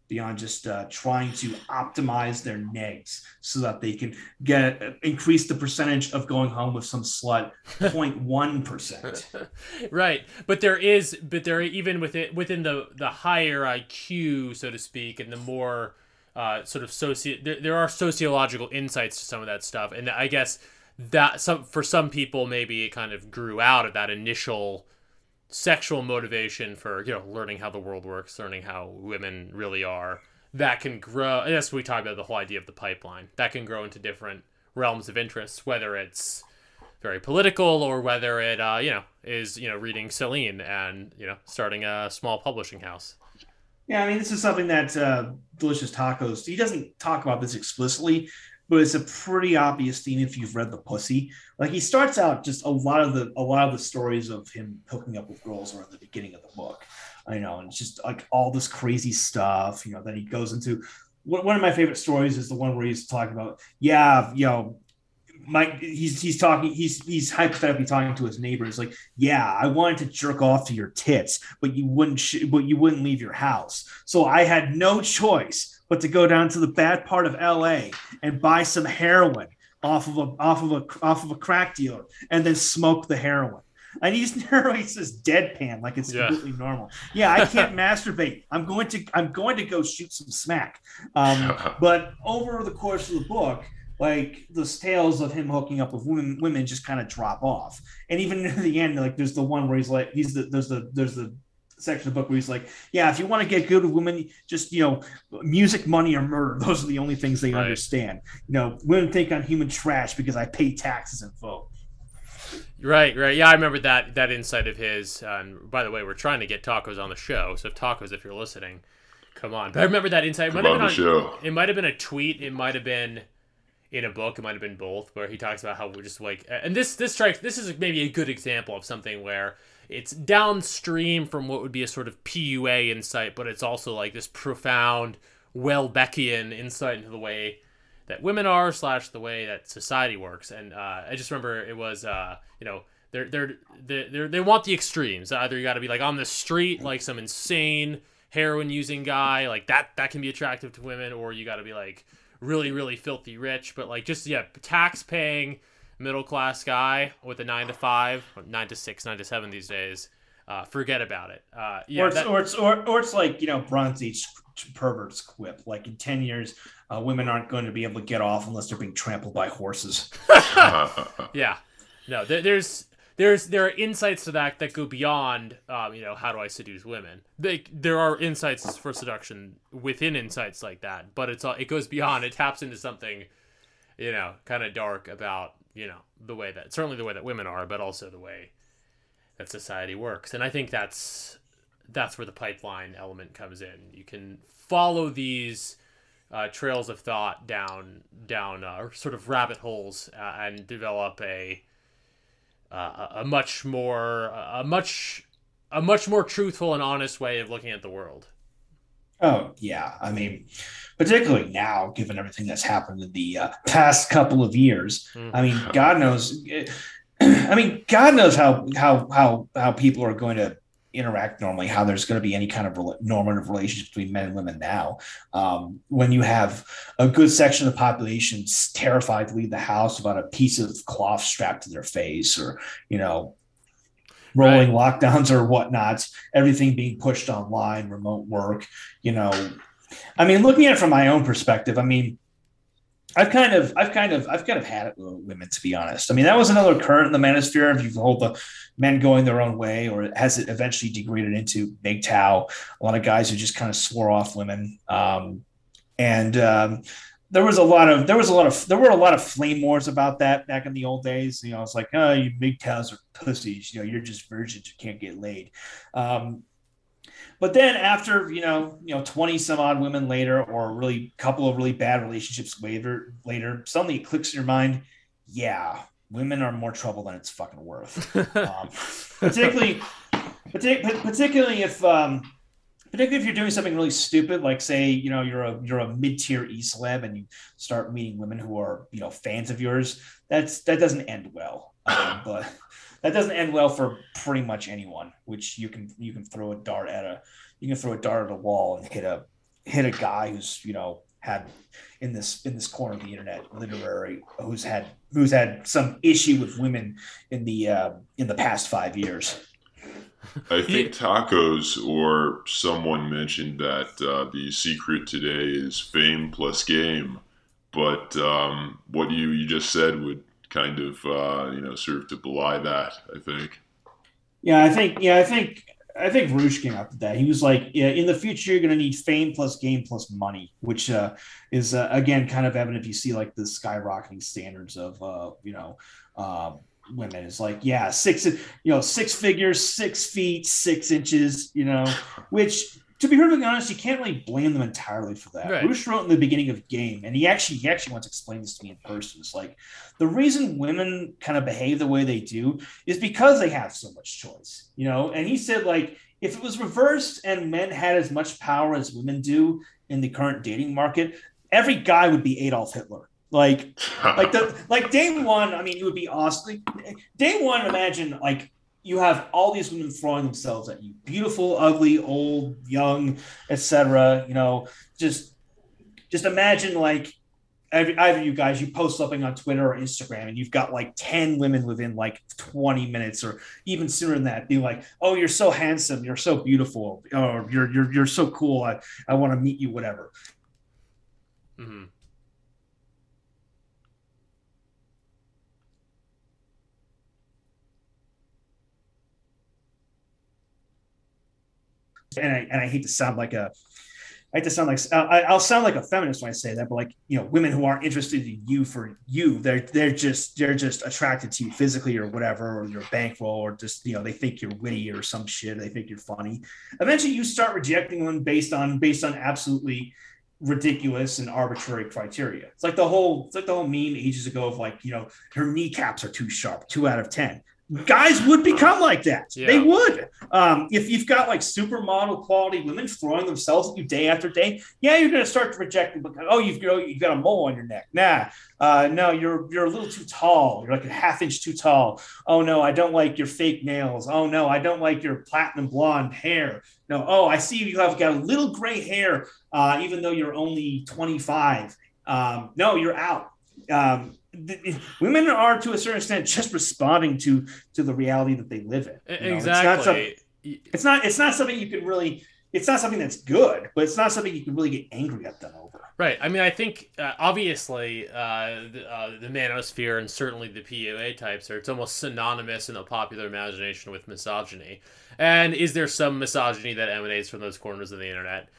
beyond just uh, trying to optimize their negs so that they can get increase the percentage of going home with some slut 0.1 percent.
right but there is but there even within within the the higher iq so to speak and the more uh, sort of soci there, there are sociological insights to some of that stuff and i guess that some for some people maybe it kind of grew out of that initial sexual motivation for you know learning how the world works learning how women really are that can grow that's we talked about the whole idea of the pipeline that can grow into different realms of interest whether it's very political or whether it uh, you know is you know reading Celine and you know starting a small publishing house.
Yeah, I mean, this is something that uh, Delicious Tacos, he doesn't talk about this explicitly, but it's a pretty obvious theme if you've read The Pussy. Like he starts out just a lot of the a lot of the stories of him hooking up with girls are at the beginning of the book. I know, and it's just like all this crazy stuff, you know, that he goes into. One one of my favorite stories is the one where he's talking about, yeah, you know, Mike, he's he's talking, he's he's hypothetically talking to his neighbors, like, yeah, I wanted to jerk off to your tits, but you wouldn't, sh- but you wouldn't leave your house, so I had no choice but to go down to the bad part of L.A. and buy some heroin off of a off of a off of a crack dealer, and then smoke the heroin. And he just narrates this deadpan like it's
Yeah.
completely normal. Yeah, I can't masturbate. I'm going to I'm going to go shoot some smack. Um, but over the course of the book, like the tales of him hooking up with women, women just kind of drop off. And even near the end, like there's the one where he's like, he's the there's the there's the section of the book where he's like, yeah, if you want to get good with women, just you know, music, money, or murder. Those are the only things they
Right.
understand. You know, women think I'm human trash because I pay taxes and vote.
Right, right. Yeah, I remember that that insight of his. Uh, and by the way, we're trying to get tacos on the show. So if tacos, if you're listening, come on. But I remember that insight. It
Come
might have
on
been
the
on-
show.
It might have been a tweet. It might have been in a book. It might have been both, where he talks about how we're just like, and this this strikes. This is maybe a good example of something where it's downstream from what would be a sort of PUA insight, but it's also like this profound Houellebecqian insight into the way that women are slash the way that society works. And uh, I just remember it was uh, you know they're they're they they they want the extremes. Either you got to be like on the street like some insane heroin using guy like that that can be attractive to women, or you got to be like really really filthy rich, but like just yeah tax paying middle class guy with a nine to five, nine to six, nine to seven these days. Uh, forget about it. Uh, yeah,
or, it's,
that-
or it's or, or it's like you know Bronze Age perverts quip. Like in ten years, uh, women aren't going to be able to get off unless they're being trampled by horses.
yeah no there, there's there's there are insights to that that go beyond um, you know how do i seduce women they, there are insights for seduction within insights like that but it's all it goes beyond it taps into something you know kind of dark about you know the way that certainly the way that women are but also the way that society works and i think that's that's where the pipeline element comes in you can follow these uh, trails of thought down down uh, or sort of rabbit holes uh, and develop a uh, a a much more a much a much more truthful and honest way of looking at the world.
Oh yeah, I mean, particularly now, given everything that's happened in the uh, past couple of years.
Mm.
I mean, God knows. I mean, God knows how how how how people are going to interact normally. How there's going to be any kind of rela- normative relationship between men and women now. Um, when you have a good section of the population terrified to leave the house without a piece of cloth strapped to their face, or you know. Rolling lockdowns or whatnot, everything being pushed online, remote work, you know. I mean, looking at it from my own perspective, I mean, I've kind of, I've kind of, I've kind of had it with women, to be honest. I mean, that was another current in the manosphere. If you hold the men going their own way, or has it eventually degraded into MGTOW? A lot of guys who just kind of swore off women, um, and um, there was a lot of, there was a lot of, there were a lot of flame wars about that back in the old days. You know, it's like, oh, you big MGTOWs are pussies. You know, you're just virgins. You can't get laid. Um, but then after you know you know 20 some odd women later or really couple of really bad relationships later later suddenly it clicks in your mind yeah women are more trouble than it's fucking worth um, particularly partic- particularly if um particularly if you're doing something really stupid like say you know you're a you're a mid-tier e-celeb and you start meeting women who are you know fans of yours that's that doesn't end well. Um, but that doesn't end well for pretty much anyone which you can you can throw a dart at a you can throw a dart at a wall and hit a hit a guy who's you know had in this in this corner of the internet literary who's had who's had some issue with women in the uh, in the past five years
I think tacos or someone mentioned that uh, the secret today is fame plus game, but um, what you you just said would kind of uh, you know serve to belie that. I think.
Yeah, I think. Yeah, I think. I think Roosh came out with that. He was like, yeah, in the future, you're going to need fame plus game plus money, which uh, is uh, again kind of evident if you see like the skyrocketing standards of uh, you know uh, women. Is like, yeah, six you know six figures, six feet, six inches, you know, which to be perfectly honest, you can't really blame them entirely for that.
Right.
Roosh wrote in the beginning of Game, and he actually he actually once explained this to me in person. It's like the reason women kind of behave the way they do is because they have so much choice, you know. And he said like if it was reversed and men had as much power as women do in the current dating market, every guy would be Adolf Hitler. Like like the like day one, I mean, it would be awesome. Day one, imagine like you have all these women throwing themselves at you, beautiful, ugly, old, young, etc. You know, just just imagine like every, either you guys, you post something on Twitter or Instagram, and you've got like ten women within like twenty minutes or even sooner than that, being like, "Oh, you're so handsome, you're so beautiful, or you're you're you're so cool. I I want to meet you, whatever."
hmm
and I, and I hate to sound like a I hate to sound like I, I'll sound like a feminist when I say that, but like you know, women who aren't interested in you for you, they're they're just they're just attracted to you physically or whatever, or your bankroll, or just you know they think you're witty or some shit. They think you're funny. Eventually, you start rejecting them based on based on absolutely ridiculous and arbitrary criteria. It's like the whole it's like the whole meme ages ago of like you know her kneecaps are too sharp, two out of ten guys would become like that.
Yeah.
They would. Um, if you've got like supermodel quality women throwing themselves at you day after day, yeah, you're going to start to reject them because oh, you've got you've got a mole on your neck. Nah, uh, no, you're you're a little too tall. You're like a half inch too tall. Oh no, I don't like your fake nails. Oh no, I don't like your platinum blonde hair. No, oh, I see you have got a little gray hair, uh, even though you're only 25. Um, no, you're out. Um, women are to a certain extent just responding to to the reality that they live in. you know? It's not
Exactly.
It's not, it's not something you can really. It's not something that's good, but it's not something you can really get angry at them over.
Right. I mean, I think uh, obviously uh, the, uh, the manosphere and certainly the PUA types are it's almost synonymous in the popular imagination with misogyny. And is there some misogyny that emanates from those corners of the internet?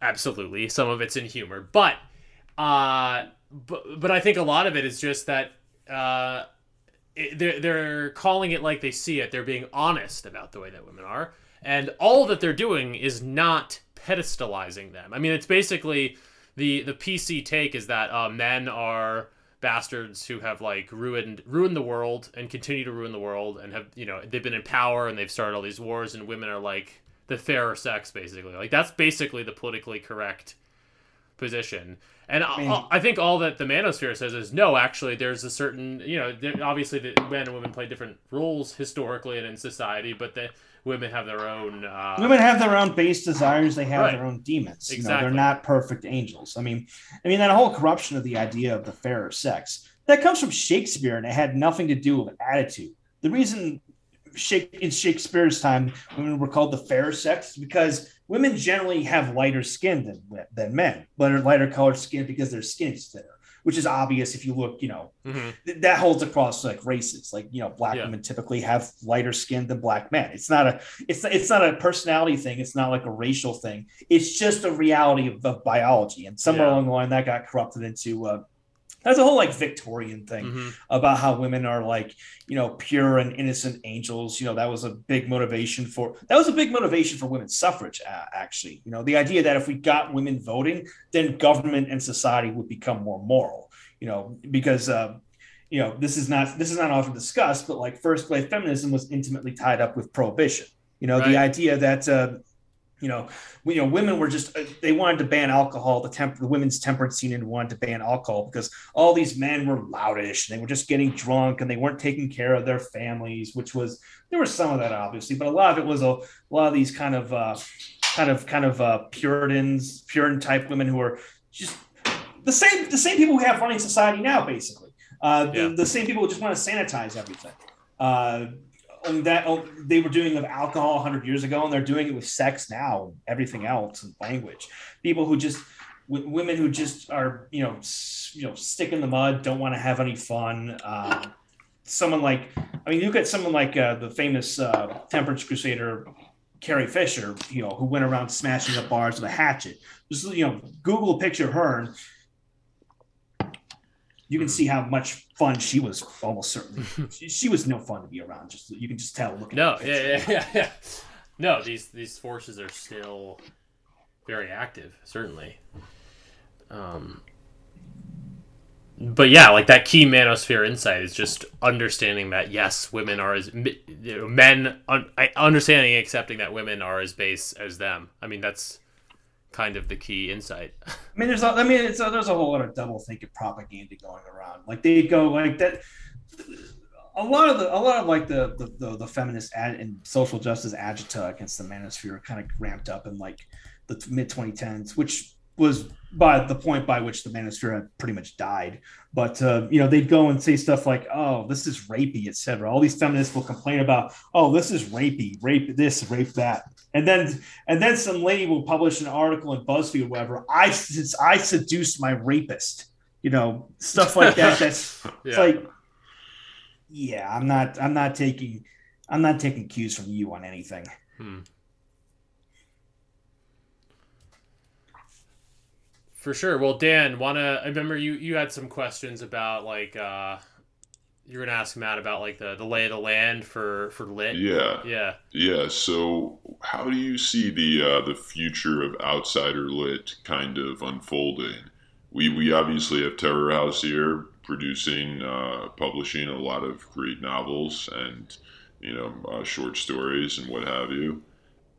Absolutely. Some of it's in humor, but uh, but but I think a lot of it is just that uh, it, they're they're calling it like they see it. They're being honest about the way that women are, and all that they're doing is not pedestalizing them. I mean, it's basically the the PC take is that uh, men are bastards who have like ruined ruined the world and continue to ruin the world and have you know they've been in power and they've started all these wars and women are like the fairer sex basically like that's basically the politically correct position and I,
mean-
I think all that the manosphere says is no actually there's a certain you know there, obviously the men and women play different roles historically and in society but the women have their own uh,
Women have their own base desires. They have
Right.
their own demons. You know,
Exactly.
they're not perfect angels. I mean, I mean that whole corruption of the idea of the fairer sex that comes from Shakespeare, and it had nothing to do with attitude. The reason in Shakespeare's time women were called the fairer sex because women generally have lighter skin than than men, but are lighter colored skin because their skin is thinner. Which is obvious if you look, you know,
mhm.
th- that holds across like races. Like you know, black
Yeah.
women typically have lighter skin than black men. It's not a it's it's not a personality thing. It's not like a racial thing. It's just a reality of, of biology. And somewhere
Yeah.
along the line, that got corrupted into uh, that's a whole like Victorian thing
Mhm.
about how women are like you know pure and innocent angels. You know that was a big motivation for that was a big motivation for women's suffrage uh, actually. You know the idea that if we got women voting then government and society would become more moral. You know because uh, you know this is not this is not often discussed but like first wave feminism was intimately tied up with prohibition. You know the idea that uh, you know, we, you know, women were just uh, they wanted to ban alcohol. The temp, the women's temperance union wanted to ban alcohol because all these men were loutish. They were just getting drunk and they weren't taking care of their families. Which was there was some of that obviously, but a lot of it was a, a lot of these kind of uh, kind of kind of uh, Puritans, Puritan type women who are just the same the same people we have running society now, basically. Uh, the, the same people who just want to sanitize everything. Uh, and that oh, they were doing of alcohol 100 years ago and they're doing it with sex now and everything else and language. People who just w- women who just are you know s- you know stick in the mud don't want to have any fun um, someone like i mean look at someone like uh, the famous uh, temperance crusader carrie fisher you know who went around smashing up bars with a hatchet. Just you know google a picture of her and you can see how much fun she was almost certainly she, she was no fun to be around just you can just tell looking
No,
at
yeah, yeah, yeah, yeah. No, these these forces are still very active, certainly. Um, but yeah, like that key manosphere insight is just understanding that yes, women are as men un, understanding and accepting that women are as base as them. I mean, that's kind of the key insight.
I mean, there's a, I mean, it's a, there's a whole lot of double thinking propaganda going around. Like they go like that. A lot of the, a lot of like the the, the, the feminist ad, and social justice agita against the manosphere kind of ramped up in like the mid 2010s, which was by the point by which the manosphere had pretty much died. But uh, you know, they'd go and say stuff like, "Oh, this is rapey," etc. All these feminists will complain about, "Oh, this is rapey, rape this, rape that," and then and then some lady will publish an article in BuzzFeed or whatever. I since I seduced my rapist, you know, stuff like that. That's it's
Yeah.
like, yeah, I'm not, I'm not taking, I'm not taking cues from you on anything.
Hmm. For sure. Well, Dan, wanna? I remember you you had some questions about like uh, you were gonna ask Matt about like the the lay of the land for for lit.
Yeah,
Yeah.
yeah. So, how do you see the uh, the future of outsider lit kind of unfolding? We we obviously have Terror House here producing, uh, publishing a lot of great novels and you know uh, short stories and what have you.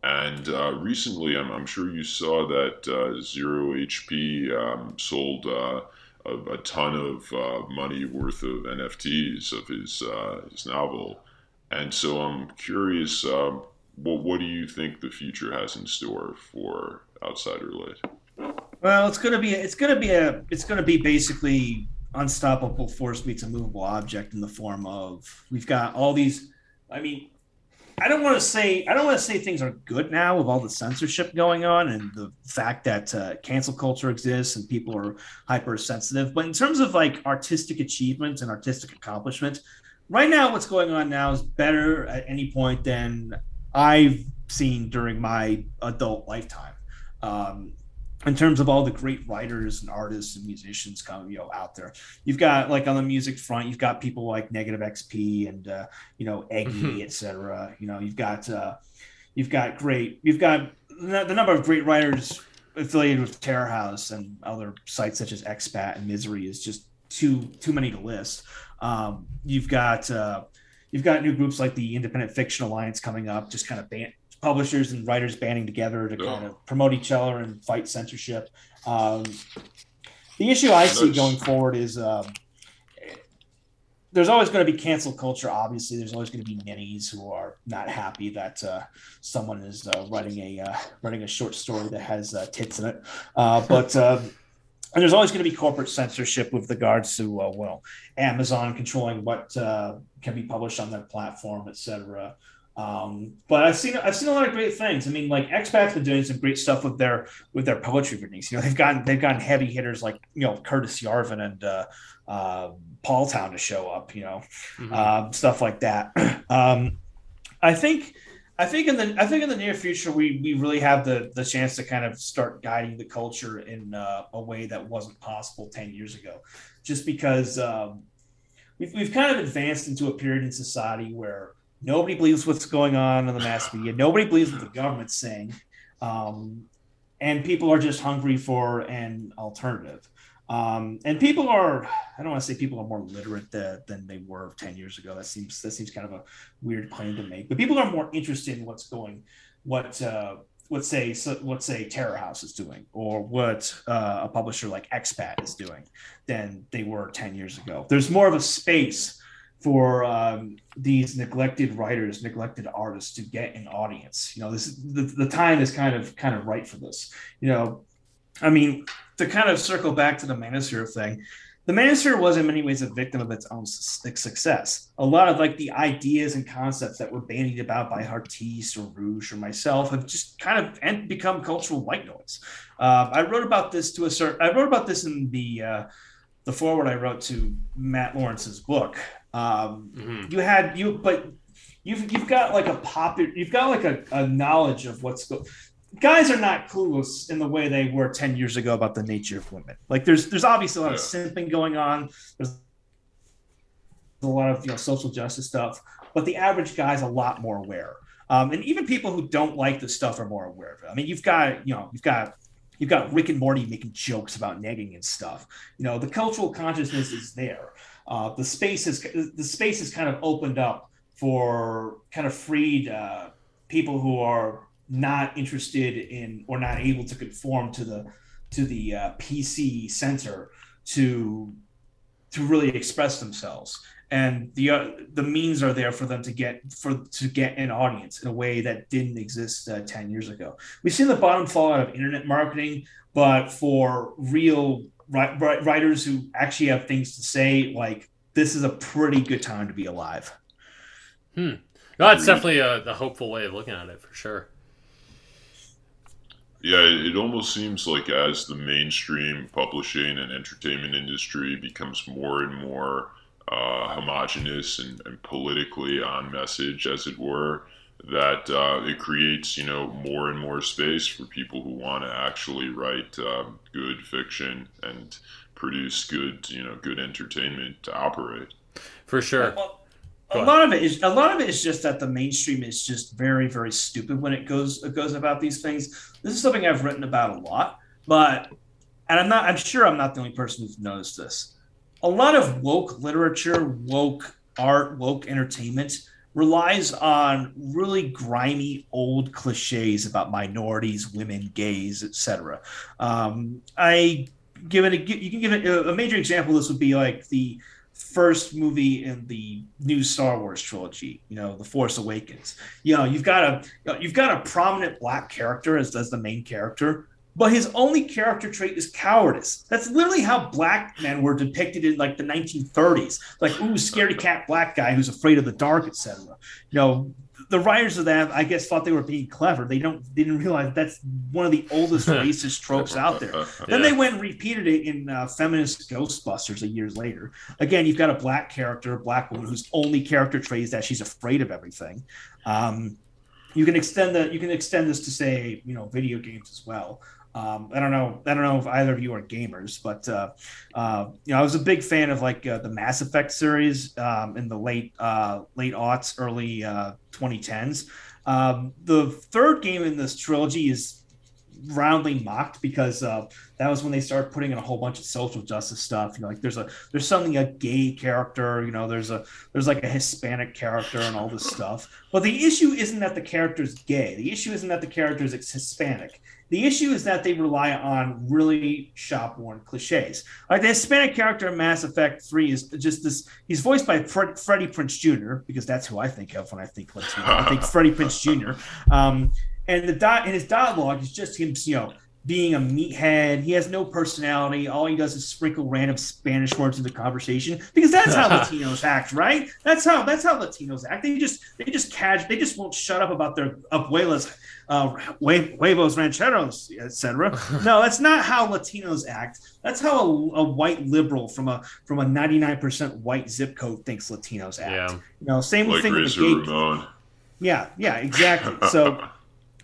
And uh, recently, I'm, I'm sure you saw that uh, Zero HP um, sold uh, a, a ton of uh, money worth of NFTs of his uh, his novel. And so I'm curious, um, what what do you think the future has in store for Outsider Lit?
Well, it's gonna be, it's gonna be a, it's gonna be basically unstoppable force meets a movable object in the form of we've got all these. I mean, I don't want to say I don't want to say things are good now with all the censorship going on and the fact that uh, cancel culture exists and people are hypersensitive. But in terms of like artistic achievements and artistic accomplishment, right now what's going on now is better at any point than I've seen during my adult lifetime. Um, in terms of all the great writers and artists and musicians coming you know out there. You've got like on the music front you've got people like negative xp and uh, you know eggy
Mhm.
etc you know you've got uh, you've got great you've got the the number of great writers affiliated with terror house and other sites such as expat and misery is just too too many to list. Um, you've got uh, you've got new groups like the independent fiction alliance coming up just kind of ban- publishers and writers banding together to kind of promote each other and fight censorship. Um, the issue i see going forward is um, there's always going to be cancel culture obviously. There's always going to be ninnies who are not happy that uh, someone is uh, writing a uh, writing a short story that has uh, tits in it. Uh, but um, and there's always going to be corporate censorship with regards to uh, well amazon controlling what uh, can be published on their platform etc um, but I've seen I've seen a lot of great things. I mean, like Expat's been doing some great stuff with their with their poetry readings. You know, they've gotten they've gotten heavy hitters like you know Curtis Yarvin and uh, uh, Paul Town to show up. You know,
Mhm.
um, stuff like that. Um, I think I think in the I think in the near future we we really have the the chance to kind of start guiding the culture in uh, a way that wasn't possible ten years ago, just because um, we've we've kind of advanced into a period in society where nobody believes what's going on in the mass media, nobody believes what the government's saying, um, and people are just hungry for an alternative. Um, and people are, I don't want to say people are more literate than, than they were 10 years ago. That seems, that seems kind of a weird claim to make, but people are more interested in what's going, what, uh, what say, so, what say Terror House is doing or what uh, a publisher like Expat is doing than they were 10 years ago. There's more of a space for um, these neglected writers, neglected artists to get an audience. You know, this the, the time is kind of kind of right for this. You know, I mean, to kind of circle back to the Manosphere thing, the Manosphere was in many ways a victim of its own success. A lot of like the ideas and concepts that were bandied about by Heartiste or Roosh or myself have just kind of become cultural white noise. Uh, I wrote about this to a certain. I wrote about this in the uh, the forward I wrote to Matt Lawrence's book. Um, mm-hmm. You had you, but you've you've got like a popular. You've got like a, a knowledge of what's going guys are not clueless in the way they were 10 years ago about the nature of women. Like there's there's obviously a lot yeah. of simping going on. There's a lot of you know social justice stuff, but the average guy's a lot more aware. Um, and even people who don't like the stuff are more aware of it. I mean, you've got you know you've got you've got Rick and Morty making jokes about negging and stuff. You know, the cultural consciousness is there. Uh, the space is the space is kind of opened up for kind of freed uh, people who are not interested in or not able to conform to the to the uh, PC center to to really express themselves. And the uh, the means are there for them to get for to get an audience in a way that didn't exist uh, 10 years ago. We've seen the bottom fall out of internet marketing but for real writers who actually have things to say like this is a pretty good time to be alive.
Hmm. No it's definitely a, a hopeful way of looking at it for sure.
Yeah, it almost seems like as the mainstream publishing and entertainment industry becomes more and more uh, homogenous and, and, politically on message, as it were, that uh, it creates, you know, more and more space for people who want to actually write uh, good fiction and produce good, you know, good entertainment to operate.
For sure.
Well, a lot of it is a lot of it is just that the mainstream is just very very stupid when it goes it goes about these things. This is something I've written about a lot, but and I'm not I'm sure I'm not the only person who's noticed this. A lot of woke literature, woke art, woke entertainment relies on really grimy old cliches about minorities, women, gays, etc. Um, I give it a you can give it a, a major example. This would be like the first movie in the new Star Wars trilogy, you know, The Force Awakens. You know, you've got a you've got a prominent black character as, as the main character, but his only character trait is cowardice. That's literally how black men were depicted in like the 1930s. Like, ooh, scaredy cat black guy who's afraid of the dark, etc. You know, the writers of that, I guess, thought they were being clever. They don't they didn't realize that's one of the oldest racist tropes out there. Yeah. Then they went and repeated it in uh, feminist Ghostbusters a years later. Again, you've got a black character, a black woman whose only character trait is that she's afraid of everything. Um, you can extend that. You can extend this to say, you know, video games as well. Um, I don't know. I don't know if either of you are gamers, but uh, uh, you know, I was a big fan of like uh, the Mass Effect series um, in the late uh, late aughts, early 2010s. Uh, um, the third game in this trilogy is roundly mocked because uh, that was when they started putting in a whole bunch of social justice stuff. You know, like there's a there's something a gay character. You know, there's a there's like a Hispanic character and all this stuff. But the issue isn't that the character's gay. The issue isn't that the character is Hispanic. The issue is that they rely on really shop worn cliches. Like the Hispanic character in Mass Effect 3 is just this. He's voiced by Fred, Freddie Prinze Jr., because that's who I think of when I think Latino. I think Freddie Prinze Jr. Um, and the di- and his dialogue is just him, you know, being a meathead. He has no personality. All he does is sprinkle random Spanish words into conversation because that's how Latinos act, right? That's how that's how Latinos act. They just they just catch they just won't shut up about their abuelas, uh, huevos rancheros, etc. no, that's not how Latinos act. That's how a, a, white liberal from a from a ninety nine percent white zip code thinks Latinos act. Yeah. You know, same
like
thing
with the gay. Ramon.
Yeah, yeah, exactly. So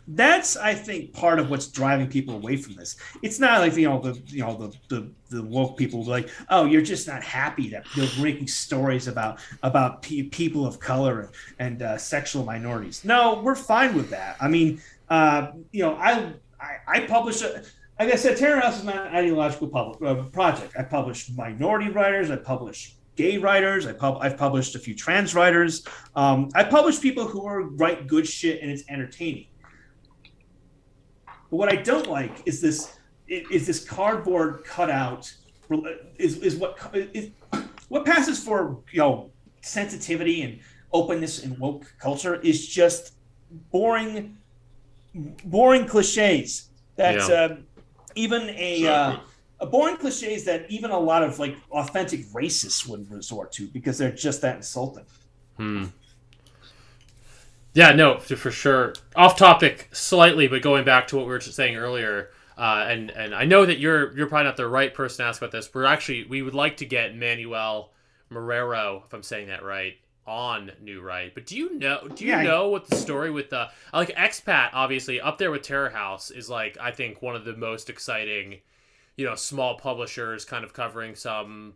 that's I think part of what's driving people away from this. It's not like you know the you know the the, the woke people like oh you're just not happy that they're making stories about about pe- people of color and, and uh, sexual minorities. No, we're fine with that. I mean, uh, you know, I I, I publish a. Like I said, Terror House is not an ideological public, uh, project. I publish minority writers. I publish gay writers. I pub- I've published a few trans writers. Um, I publish people who are write good shit and it's entertaining. But what I don't like is this is this cardboard cutout is, is what is what passes for you know sensitivity and openness and woke culture is just boring boring cliches that
Yeah.
uh, even a uh, a boring cliches that even a lot of like authentic racists would resort to because they're just that insulting.
Hmm. Yeah, no, for sure. Off topic slightly, but going back to what we were just saying earlier, uh, and and I know that you're you're probably not the right person to ask about this. We're actually we would like to get Manuel Marrero, if I'm saying that right, on New Right. But do you know do you
Yeah,
know what the story with the like expat obviously up there with Terror House is like I think one of the most exciting, you know, small publishers kind of covering some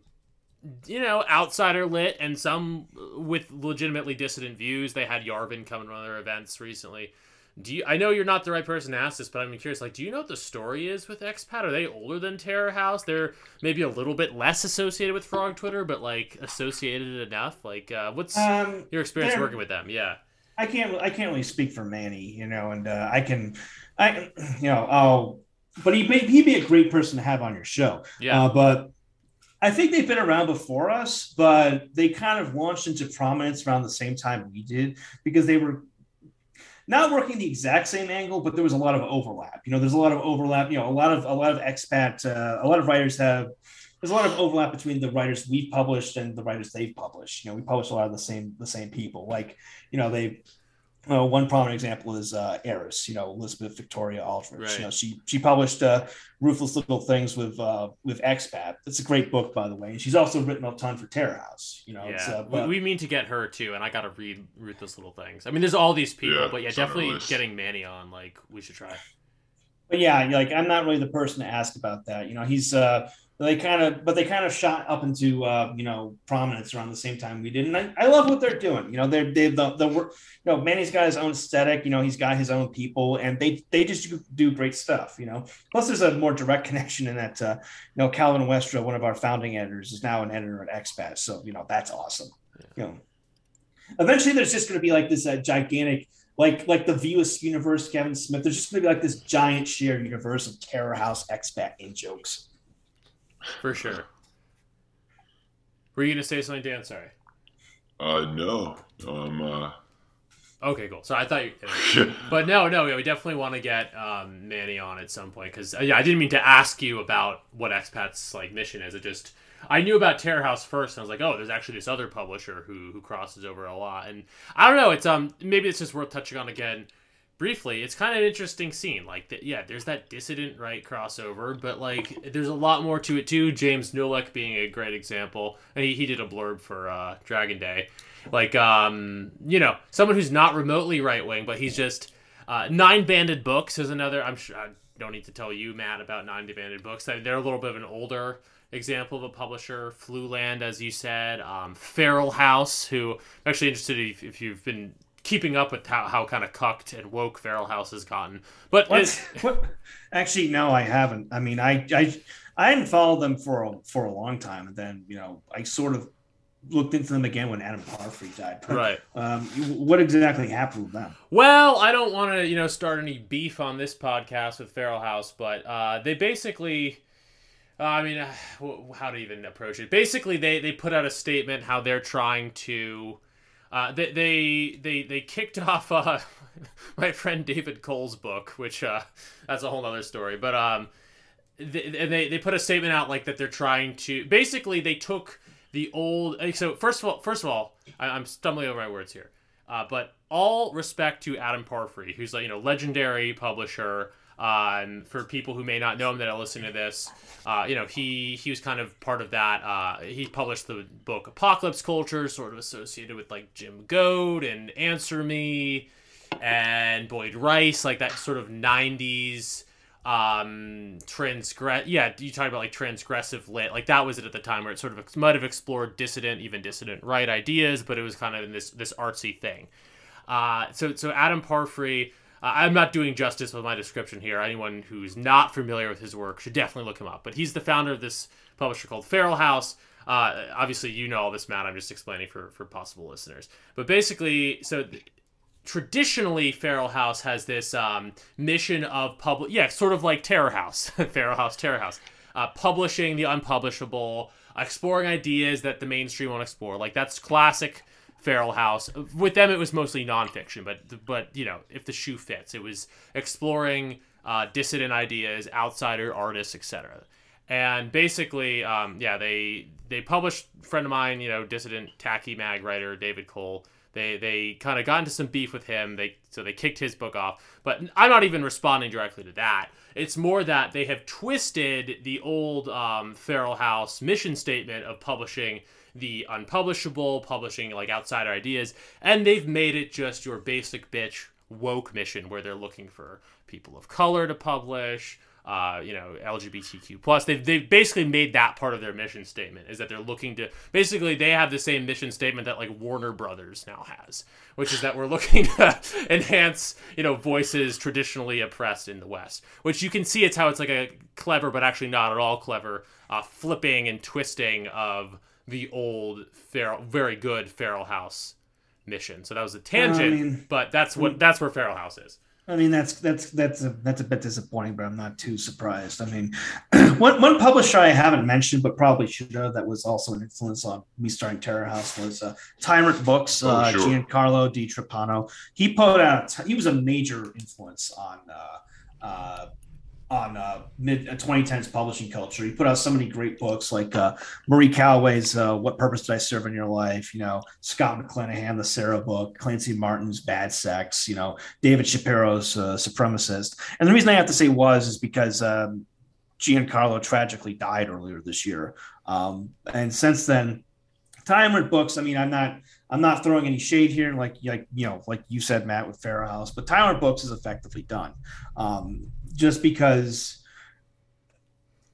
you know, outsider lit and some with legitimately dissident views. They had Yarvin come to one of their events recently. Do you? I know you're not the right person to ask this, but I'm curious. Like, do you know what the story is with Expat? Are they older than Terror House? They're maybe a little bit less associated with Frog Twitter, but like associated enough. Like, uh, what's
Um,
your experience working with them? Yeah.
I can't I can't really speak for Manny, you know, and uh, I can I you know oh, but he may he'd be a great person to have on your show.
Yeah.
Uh, but I think they've been around before us, but they kind of launched into prominence around the same time we did because they were not working the exact same angle, but there was a lot of overlap. You know, there's a lot of overlap. You know, a lot of a lot of expat, uh, a lot of writers have. There's a lot of overlap between the writers we've published and the writers they've published. You know, we publish a lot of the same the same people. Like, you know, they uh, one prominent example is uh, Eris, you know, Elizabeth Victoria Aldrich.
Right.
You know, she she published uh, Ruthless Little Things with uh, with Expat. It's a great book, by the way. And she's also written a ton for Terror House. You know, it's,
Yeah,
uh,
we,
but,
we mean to get her too, and I gotta read Ruthless Little Things. I mean, there's all these people,
Yeah,
but yeah,
it's on our
definitely getting Manny on. Like, we should try.
but yeah, like I'm not really the person to ask about that. You know, he's uh, they kind of, but they kind of shot up into uh, you know prominence around the same time we did, and I, I love what they're doing. You know, they're they the the work. You know, Manny's got his own aesthetic. You know, he's got his own people, and they they just do- great stuff. You know, plus there's a more direct connection in that. Uh, you know, Calvin Westra, one of our founding editors, is now an editor at Expat, so you know that's awesome. You know, eventually there's just going to be like this uh, gigantic. Like like the View Askewniverse, Kevin Smith. There's just gonna be like this giant shared universe of Terror House expat in jokes.
For sure. Were you gonna say something, Dan? Sorry.
Uh, no. Um, uh,
Okay, cool. So I thought you, but no, no, yeah, we definitely want to get um, Manny on at some point because yeah, I didn't mean to ask you about what Expat's like mission is. It just I knew about Terror House first, and I was like, oh, there's actually this other publisher who who crosses over a lot, and I don't know. It's um maybe it's just worth touching on again briefly. It's kind of an interesting scene. Like th- yeah, there's that dissident right crossover, but like there's a lot more to it too. James Nulick being a great example, and he he did a blurb for uh, Dragon Day like um you know someone who's not remotely right wing but he's just uh, nine banded books is another i'm sure i don't need to tell you matt about nine banded books They- they're a little bit of an older example of a publisher fluland as you said um, feral house who i'm actually interested if, if you've been keeping up with how, how kind of cucked and woke feral house has gotten but
What? what? Actually, no, I haven't. I mean, I I I hadn't followed them for a, for a long time, and then you know I sort of looked into them again when Adam Parfrey died. But,
right
Um, what exactly happened with them?
Well, I don't want to, you know, start any beef on this podcast with Feral House, but uh, they basically, uh, I mean, uh, how to even approach it? Basically, they they put out a statement how they're trying to, uh, they they they they kicked off uh, my friend David Cole's book, which uh, that's a whole other story, but um, they, they they put a statement out like that they're trying to basically they took the old eh, so first of all first of all I, i'm stumbling over my words here uh, but all respect to adam parfrey who's like you know legendary publisher Um, for people who may not know him that are listening to this, uh, you know, he he was kind of part of that. Uh, he published the book Apocalypse Culture, sort of associated with like Jim Goad and Answer Me and Boyd Rice, like that sort of '90s um transgress yeah you talk about like transgressive lit like that was it at the time where it sort of might have explored dissident even dissident right ideas but it was kind of in this this artsy thing uh so so adam parfrey i'm not doing justice with my description here. Anyone who's not familiar with his work should definitely look him up. But he's the founder of this publisher called feral house. Uh, obviously you know all this matt. I'm just explaining for for possible listeners. But basically so traditionally feral house has this um, mission of public yeah sort of like terror house. Feral house terror house. Uh, publishing the unpublishable exploring ideas that the mainstream won't explore. Like that's classic feral house with them it was mostly nonfiction but but you know if the shoe fits it was exploring uh, dissident ideas outsider artists etc and basically um, yeah they they published friend of mine you know dissident Taki mag writer david cole they they kind of got into some beef with him. They so they kicked his book off. But I'm not even responding directly to that. It's more that they have twisted the old um, Feral House mission statement of publishing the unpublishable, publishing like outsider ideas, and they've made it just your basic bitch woke mission where they're looking for people of color to publish, uh, you know, LGBTQ plus. They've they've basically made that part of their mission statement is that they're looking to basically they have the same mission statement that like Warner Brothers now has, which is that we're looking to enhance you know voices traditionally oppressed in the West. Which you can see it's how it's like a clever but actually not at all clever uh, flipping and twisting of the old feral, very good Feral House mission. So that was a tangent,
I mean-
but that's what that's where Feral House is.
I mean, that's that's that's a that's a bit disappointing, but I'm not too surprised. I mean, one one publisher I haven't mentioned, but probably should have, that was also an influence on me starting Terror House was uh, Tyrant Books.
Oh,
uh,
sure.
Giancarlo DiTrapano. He put out. He was a major influence on. Uh, uh, on uh, mid 2010s publishing culture, he put out so many great books like uh, Marie Calloway's uh, "What Purpose Did I Serve in Your Life?" You know, Scott McClanahan, the Sarah book, Clancy Martin's "Bad Sex." You know, David Shapiro's uh, "Supremacist." And the reason I have to say was is because um, Giancarlo tragically died earlier this year, um, and since then, Tyrant Books. I mean, I'm not I'm not throwing any shade here, like like you know, like you said, Matt, with Feral House, but Tyrant Books is effectively done, um, just because.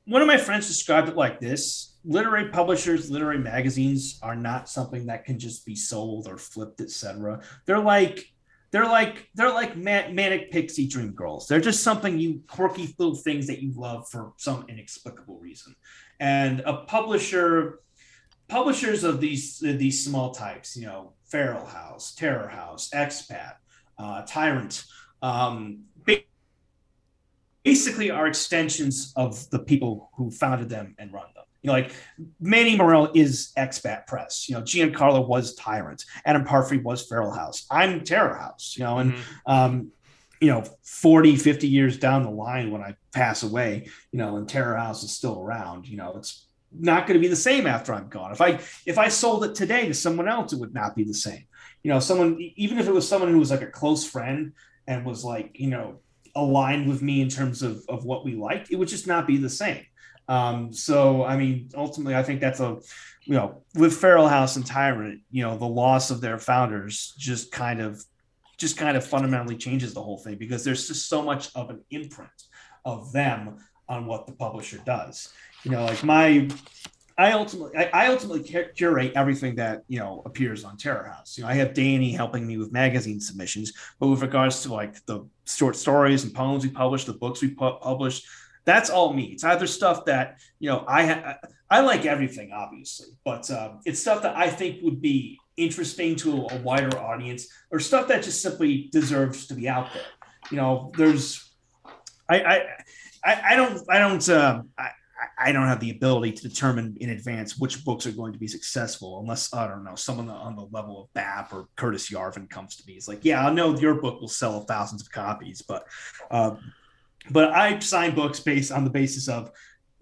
One of my friends described it like this: literary publishers, literary magazines are not something that can just be sold or flipped, etc. They're like they're like they're like manic pixie dream girls. They're just something you quirky little things that you love for some inexplicable reason. And a publisher, publishers of these these small types, you know, Feral House, Terror House, Expat, uh, Tyrant, um, basically are extensions of the people who founded them and run them. You know, like Manny Marrero is Expat Press. You know, Giancarlo was Tyrant. Adam Parfrey was Feral House. I'm Terror House. You know, and
Mhm.
um, you know 40 50 years down the line when i pass away you know and terror house is still around you know it's not going to be the same after i'm gone. If i if i sold it today to someone else it would not be the same. You know someone even if it was someone who was like a close friend and was like you know aligned with me in terms of of what we liked it would just not be the same. Um so i mean ultimately i think that's a you know with feral house and tyrant you know the loss of their founders just kind of just kind of fundamentally changes the whole thing because there's just so much of an imprint of them on what the publisher does. You know, like my, I ultimately, I, I ultimately curate everything that you know appears on Terror House. You know, I have Danny helping me with magazine submissions, but with regards to like the short stories and poems we publish, the books we pu- publish, that's all me. It's either stuff that you know I ha- I like everything obviously, but um, it's stuff that I think would be interesting to a wider audience or stuff that just simply deserves to be out there. You know, there's I I I, I don't I don't um I don't have the ability to determine in advance which books are going to be successful unless I don't know someone on the level of BAP or Curtis Yarvin comes to me. It's like, yeah, I know your book will sell thousands of copies, but uh, but I sign books based on the basis of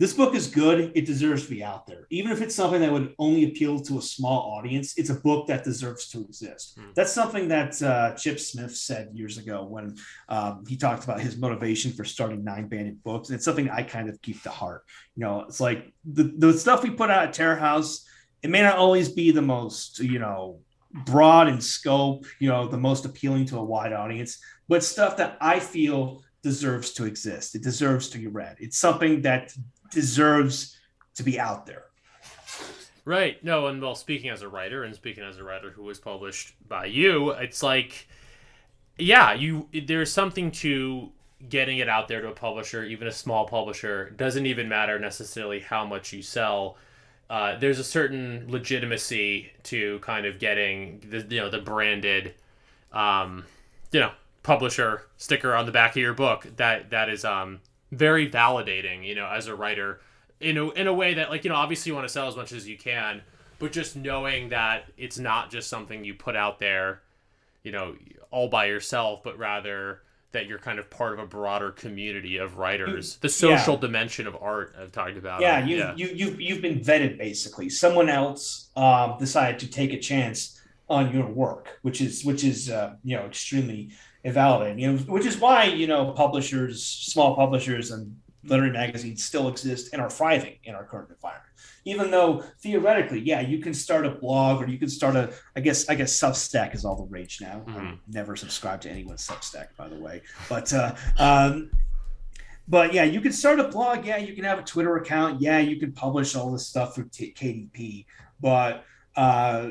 this book is good. It deserves to be out there. Even if it's something that would only appeal to a small audience, it's a book that deserves to exist.
Hmm.
That's something that uh, Chip Smith said years ago when um, he talked about his motivation for starting Nine Banded Books. And it's something I kind of keep to heart. You know, it's like the, the stuff we put out at Terror House, it may not always be the most, you know, broad in scope, you know, the most appealing to a wide audience, but stuff that I feel deserves to exist. It deserves to be read. It's something that deserves to be out there.
Right. No, and well, speaking as a writer and speaking as a writer who was published by you, it's like, yeah, you there's something to getting it out there to a publisher, even a small publisher. It doesn't even matter necessarily how much you sell. Uh, there's a certain legitimacy to kind of getting the you know the branded, um, you know, publisher sticker on the back of your book. That that is um very validating. You know, as a writer in a, in a way that like you know obviously you want to sell as much as you can but just knowing that it's not just something you put out there you know all by yourself but rather that you're kind of part of a broader community of writers the social dimension of art i've talked about
Yeah, you you you you've been vetted basically. Someone else um, decided to take a chance on your work, which is which is uh, you know extremely invalidating. You know, which is why you know publishers, small publishers, and literary magazines still exist and are thriving in our current environment. Even though theoretically, yeah, you can start a blog or you can start a, I guess, I guess Substack is all the rage now.
Mhm.
I'm never subscribed to anyone's Substack, by the way, but uh, um, but yeah, you can start a blog. Yeah, you can have a Twitter account. Yeah, you can publish all this stuff through T- KDP. But uh,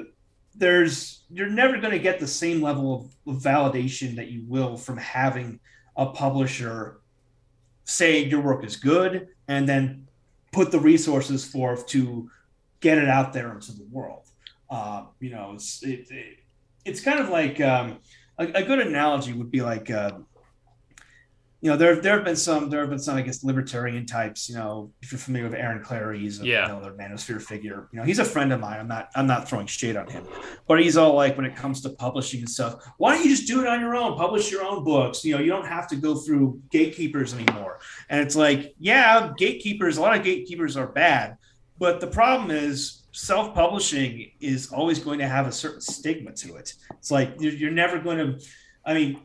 there's you're never going to get the same level of, validation that you will from having a publisher say your work is good and then put the resources forth to get it out there into the world. Uh, you know, it's it, it, it's kind of like um, a, a good analogy would be like. Uh, you know, there there have been some there have been some I guess libertarian types. You know, if you're familiar with Aaron Clarey, he's a,
Yeah.
another manosphere figure. You know, he's a friend of mine. I'm not I'm not throwing shade on him, but he's all like when it comes to publishing and stuff. Why don't you just do it on your own? Publish your own books. You know, you don't have to go through gatekeepers anymore. And it's like, yeah, gatekeepers. A lot of gatekeepers are bad, but the problem is self-publishing is always going to have a certain stigma to it. It's like you're, you're never going to. I mean,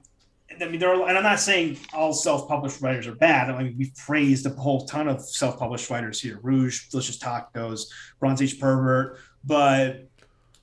I mean, there are, and I'm not saying all self-published writers are bad. I mean, we've praised a whole ton of self-published writers here: Rouge, Delicious Tacos, Bronze Age Pervert. But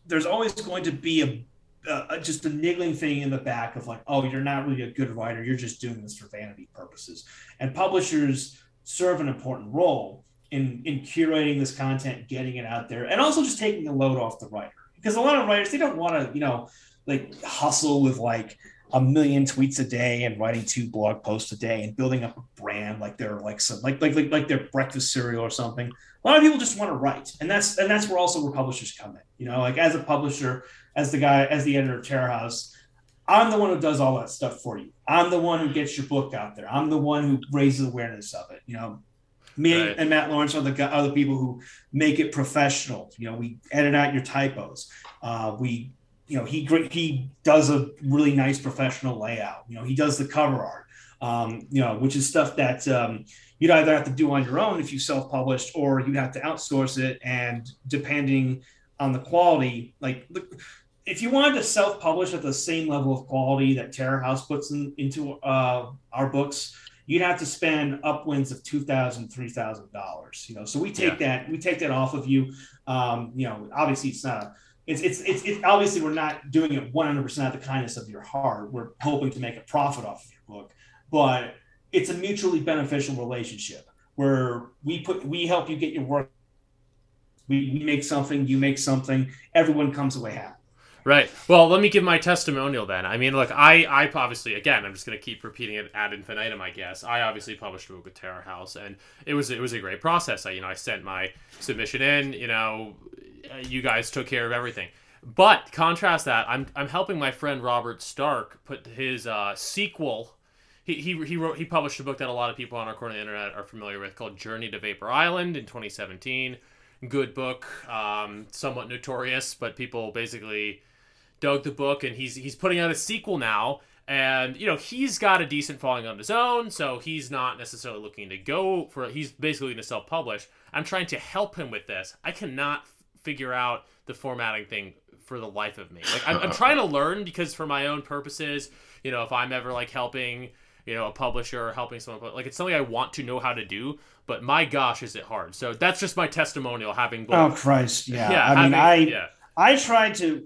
there's always going to be a, a just a niggling thing in the back of like, oh, you're not really a good writer. You're just doing this for vanity purposes. And publishers serve an important role in in curating this content, getting it out there, and also just taking the load off the writer. Because a lot of writers they don't want to, you know, like hustle with like a million tweets a day and writing two blog posts a day and building up a brand like they're like some like like like, like their breakfast cereal or something. A lot of people just want to write, and that's and that's where also where publishers come in. You know, like as a publisher, as the guy, as the editor of Terror House, I'm the one who does all that stuff for you. I'm the one who gets your book out there. I'm the one who raises awareness of it. You know, me
Right.
and Matt Lawrence are the the people who make it professional. You know, we edit out your typos. Uh, we you know he he does a really nice professional layout you know he does the cover art um, you know which is stuff that um, you'd either have to do on your own if you self-published or you'd have to outsource it and depending on the quality like look, if you wanted to self-publish at the same level of quality that terror house puts in, into uh, our books you'd have to spend upwards of two thousand, three thousand dollars. You know, so we take that we take that off of you. Um, you know, obviously it's not a it's it's it's, it's obviously we're not doing it one hundred percent out of the kindness of your heart. We're hoping to make a profit off of your book, but it's a mutually beneficial relationship where we put we help you get your work. We, we make something, you make something, everyone comes away happy.
Right. Well, let me give my testimonial then. I mean, look, I, I obviously, again, I'm just going to keep repeating it ad infinitum, I guess. I obviously published a book with Terror House, and it was it was a great process. I, you know, I sent my submission in. You know, you guys took care of everything. But contrast that, I'm I'm helping my friend Robert Stark put his uh, sequel. He, he, he wrote he published a book that a lot of people on our corner of the internet are familiar with called Journey to Vapor Island in 2017. Good book, um, somewhat notorious, but people basically dug the book and he's he's putting out a sequel now and you know he's got a decent following on his own, so he's not necessarily looking to go for. He's basically going to self-publish. I'm trying to help him with this. I cannot figure out the formatting thing for the life of me. Like I'm, I'm trying to learn because for my own purposes, you know, if I'm ever like helping, you know, a publisher or helping someone, like it's something I want to know how to do. But my gosh, is it hard? So that's just my testimonial having.
Oh Christ, yeah.
yeah.
I mean, I
yeah.
I tried to.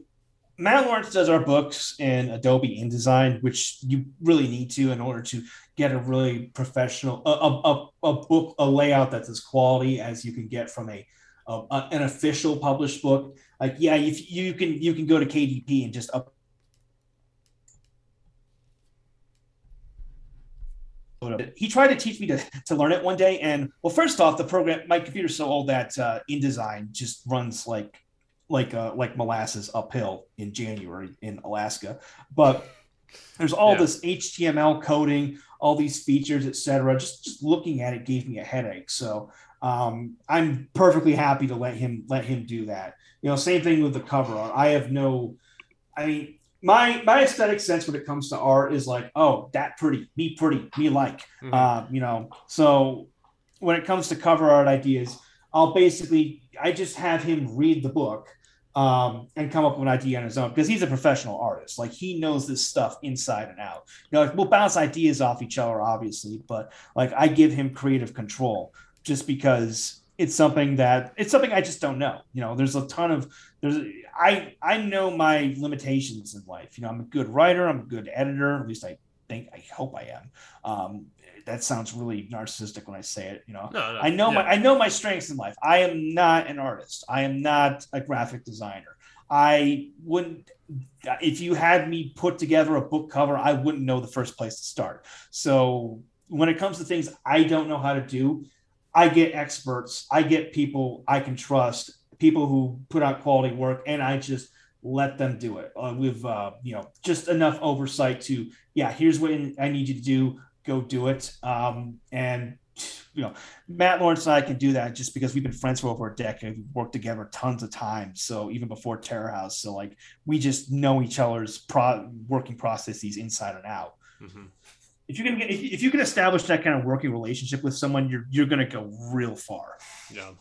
Matt Lawrence does our books in Adobe InDesign, which you really need to in order to get a really professional a, a, a, a book a layout that's as quality as you can get from a, an official published book. Like, yeah, if you can you can go to KDP and just up. He tried to teach me to, to learn it one day, and well, first off, the program my computer's so old that uh, InDesign just runs like like uh, like molasses uphill in January in Alaska. But there's all
Yeah.
this HTML coding, all these features, etc. Just, just looking at it gave me a headache. So um, I'm perfectly happy to let him let him do that. You know, same thing with the cover art. I have no, I mean, my my aesthetic sense when it comes to art is like, oh, that pretty, me pretty, me like.
Mhm.
Uh, you know, so when it comes to cover art ideas, I'll basically I just have him read the book um, and come up with an idea on his own because he's a professional artist. Like he knows this stuff inside and out. You know, like, we'll bounce ideas off each other, obviously, but like I give him creative control just because it's something that it's something I just don't know. You know, there's a ton of there's I I know my limitations in life. You know, I'm a good writer, I'm a good editor, at least I think I hope I am. Um, that sounds really narcissistic when I say it, you know.
No, no,
I know
yeah.
my I know my strengths in life. I am not an artist. I am not a graphic designer. I wouldn't if you had me put together a book cover, I wouldn't know the first place to start. So when it comes to things I don't know how to do, I get experts, I get people I can trust, people who put out quality work, and I just let them do it uh, with uh, you know just enough oversight to yeah here's what I need you to do. Go do it. Um, and you know Matt Lawrence and I can do that just because we've been friends for over a decade. We've worked together tons of times so even before Terror House. So like we just know each other's pro- working processes inside and out.
Mhm.
If you can get if you can establish that kind of working relationship with someone you're you're going to go real far
Yeah.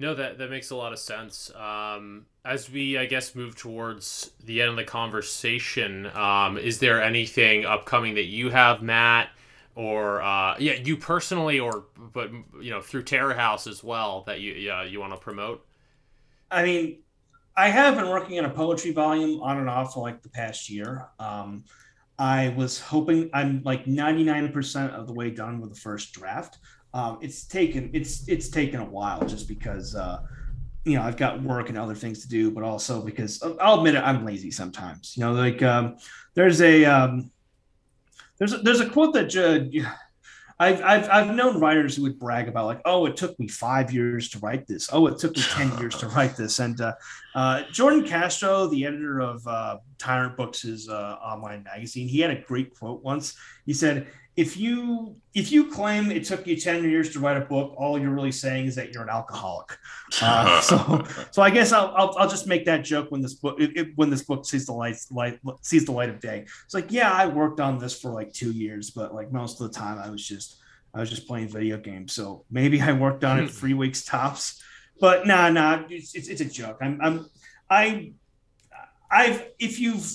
No, that that makes a lot of sense. Um, as we, I guess, move towards the end of the conversation, um, is there anything upcoming that you have, Matt, or uh, yeah, you personally, or but you know through Terror House as well that you yeah you want to promote?
I mean, I have been working on a poetry volume on and off for like the past year. Um, I was hoping I'm like 99% of the way done with the first draft. Um, it's taken it's it's taken a while just because uh, you know I've got work and other things to do, but also because I'll admit it, I'm lazy sometimes. You know, like um, there's a um, there's a, there's a quote that Judd, I've, I've I've known writers who would brag about like, oh, it took me five years to write this. Oh, it took me ten years to write this. And uh, uh, Jordan Castro, the editor of uh, Tyrant Books' uh, online magazine, he had a great quote once. He said, "If you if you claim it took you ten years to write a book, all you're really saying is that you're an alcoholic." Uh, so so I guess I'll, I'll I'll just make that joke when this book it, it- when this book sees the light light sees the light of day. It's like yeah, I worked on this for like two years, but like most of the time I was just I was just playing video games. So maybe I worked on it three weeks tops. But nah, nah, it's, it's it's a joke. I'm I'm I I've if you've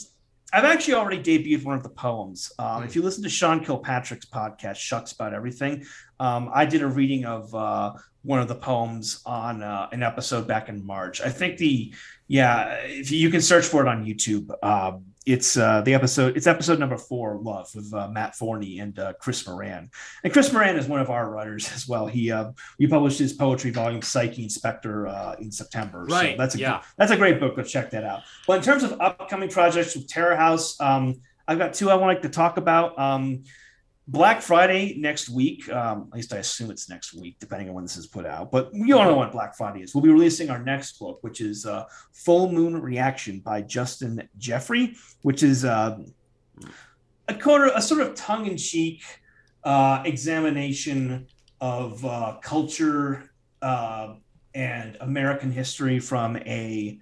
I've actually already debuted one of the poems. Um, if you listen to Sean Kilpatrick's podcast, Shucks About Everything, um, I did a reading of uh, one of the poems on uh, an episode back in March. I think the yeah, if you, can search for it on YouTube. Um, it's uh, the episode. It's episode number four, "Love," with uh, Matt Forney and uh, Chris Moran. And Chris Moran is one of our writers as well. He uh, we published his poetry volume, Psyche Inspector, uh, in September.
Right,
So that's a
yeah.
that's a great book. Go check that out. But in terms of upcoming projects with Terror House, um, I've got two I want to talk about. Um, Black Friday next week. Um, at least I assume it's next week, depending on when this is put out. But we all know what Black Friday is. We'll be releasing our next book, which is uh, Full Moon Reaction by Justin Jeffrey, which is uh, a quarter, a sort of tongue-in-cheek uh, examination of uh, culture uh, and American history from a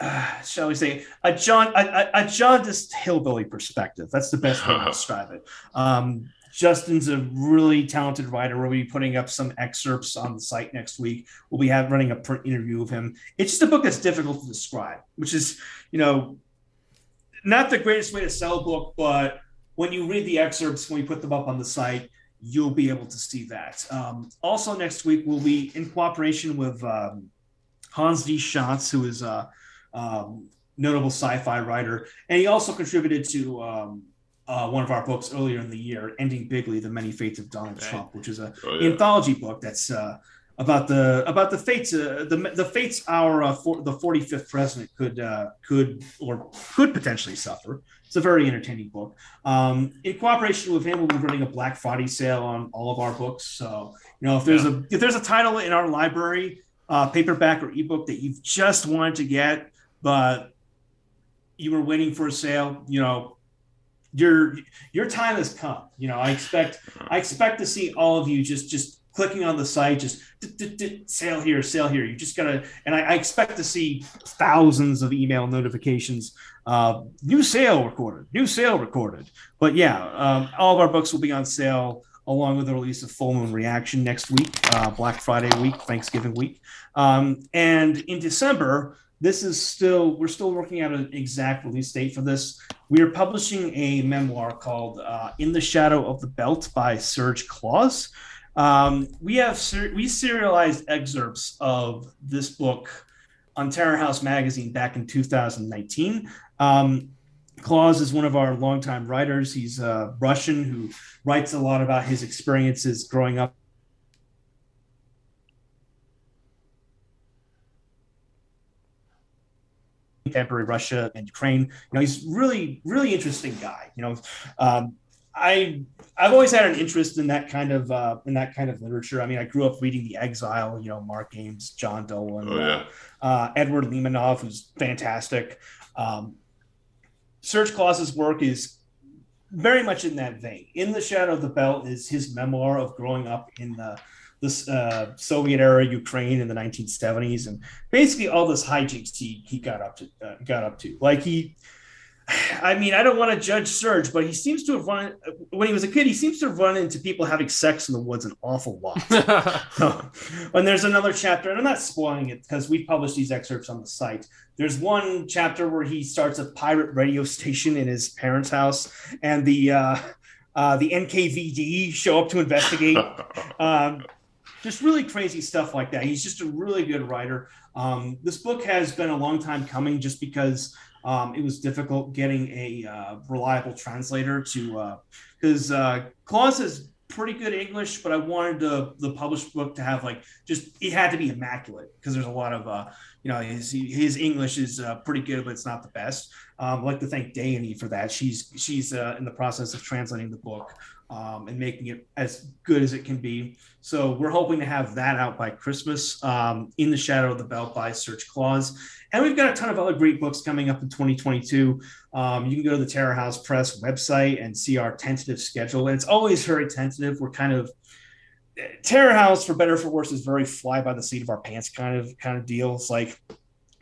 uh, shall we say, a John a, a, jaundiced hillbilly perspective. That's the best way to describe it. Um, Justin's a really talented writer. We'll be putting up some excerpts on the site next week. We'll be have, running a print interview of him. It's just a book that's difficult to describe, which is, you know, not the greatest way to sell a book, but when you read the excerpts, when we put them up on the site, you'll be able to see that. Um, also, next week, we'll be in cooperation with um, Hans D. Schantz, who is a um, notable sci fi writer, and he also contributed to. Um, uh, one of our books earlier in the year, "Ending Bigly: The Many Fates of Donald
Right.
Trump," which is a
Oh, yeah.
anthology book that's uh, about the about the fates uh, the the fates our uh, for, the 45th president could uh, could or could potentially suffer. It's a very entertaining book. Um, in cooperation with him, we'll be running a Black Friday sale on all of our books. So you know if there's a if there's a title in our library, uh, paperback or ebook that you've just wanted to get, but you were waiting for a sale, you know. Your your time has come. You know, I expect I expect to see all of you just just clicking on the site, just "Dit, dit, dit, sale here, sale here. You just gotta, and I, I expect to see thousands of email notifications. Uh, new sale recorded, new sale recorded. But yeah, um, all of our books will be on sale along with the release of Full Moon Reaction next week, uh, Black Friday week, Thanksgiving week, um, and in December. This is still, we're still working out an exact release date for this. We are publishing a memoir called uh, In the Shadow of the Belt by Serge Claus. Um, we have ser- we serialized excerpts of this book on Terror House magazine back in 2019. Um, Claus is one of our longtime writers. He's a Russian who writes a lot about his experiences growing up contemporary Russia and Ukraine. You know, he's really, really interesting guy. You know, um, I I've always had an interest in that kind of uh, in that kind of literature. I mean, I grew up reading The Exile. You know, Mark Ames, John Dolan,
Oh, yeah.
uh, uh, Edward Limonov, who's fantastic. Um, Serge Claus's work is very much in that vein. In the Shadow of the Bell is his memoir of growing up in the this uh, Soviet era Ukraine in the 1970s, and basically all this hijinks he he got up to uh, got up to. Like he, I mean, I don't want to judge Serge, but he seems to have run when he was a kid. He seems to have run into people having sex in the woods an awful lot. and there's another chapter, and I'm not spoiling it because we've published these excerpts on the site. There's one chapter where he starts a pirate radio station in his parents' house, and the uh, uh, the NKVD show up to investigate. Um, just really crazy stuff like that. He's just a really good writer. Um, this book has been a long time coming, just because um, it was difficult getting a uh, reliable translator to because uh, Claus has pretty good English, but I wanted the the published book to have like just it had to be immaculate because there's a lot of uh, you know his his English is uh, pretty good, but it's not the best. Um, I'd like to thank Dayany for that. She's she's uh, in the process of translating the book um, and making it as good as it can be. So we're hoping to have that out by Christmas. Um, in the Shadow of the Belt by Serge Claus, and we've got a ton of other great books coming up in 2022. Um, you can go to the Terror House Press website and see our tentative schedule. And it's always very tentative. We're kind of Terror House, for better or for worse, is very fly by the seat of our pants kind of kind of deal. It's like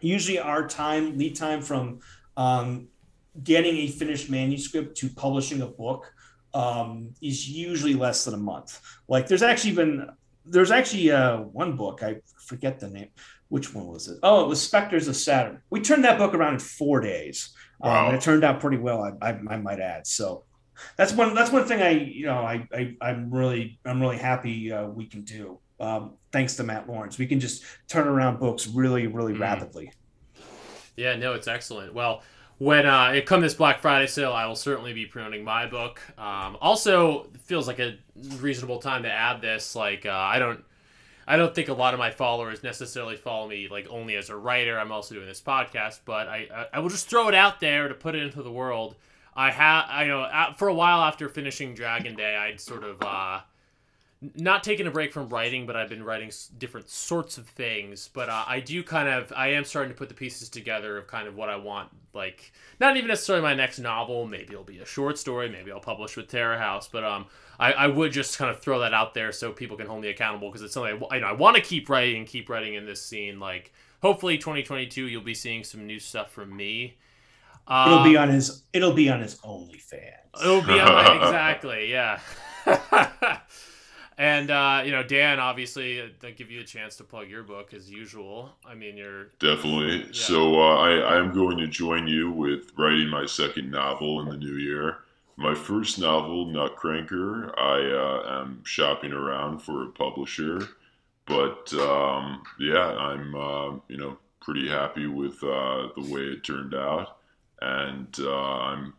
usually our time lead time from um, getting a finished manuscript to publishing a book um, is usually less than a month. Like there's actually been there's actually uh, one book I forget the name. Which one was it? Oh, it was Spectres of Saturn. We turned that book around in four days, um, and it turned out pretty well. I, I, I might add. So that's one that's one thing I you know I, I I'm really I'm really happy uh, we can do. Um, thanks to Matt Lawrence, we can just turn around books really really
Mm.
rapidly.
Yeah, no, it's excellent. Well, when uh, it come this Black Friday sale, I will certainly be promoting my book. Um, also, feels like a reasonable time to add this. Like, uh, I don't, I don't think a lot of my followers necessarily follow me like only as a writer. I'm also doing this podcast, but I, I, I will just throw it out there to put it into the world. I have, I know, uh, for a while after finishing Dragon Day, I'd sort of. Uh, not taking a break from writing, but I've been writing different sorts of things. But uh, I do kind of, I am starting to put the pieces together of kind of what I want. Like, not even necessarily my next novel. Maybe it'll be a short story. Maybe I'll publish with Terror House. But um, I, I would just kind of throw that out there so people can hold me accountable because it's something I, you know, I want to keep writing, keep writing in this scene. Like, hopefully, 2022, you'll be seeing some new stuff from me.
It'll be
Um,
on his. It'll be on his OnlyFans.
It'll be on my, exactly, yeah. and uh, you know, Dan, obviously, uh, I'll give you a chance to plug your book as usual. I mean, you're
Definitely.
Yeah.
So uh, I, I am going to join you with writing my second novel in the new year. My first novel, Nutcracker, I uh, am shopping around for a publisher, but um, yeah, I'm uh, you know pretty happy with uh, the way it turned out, and uh, I'm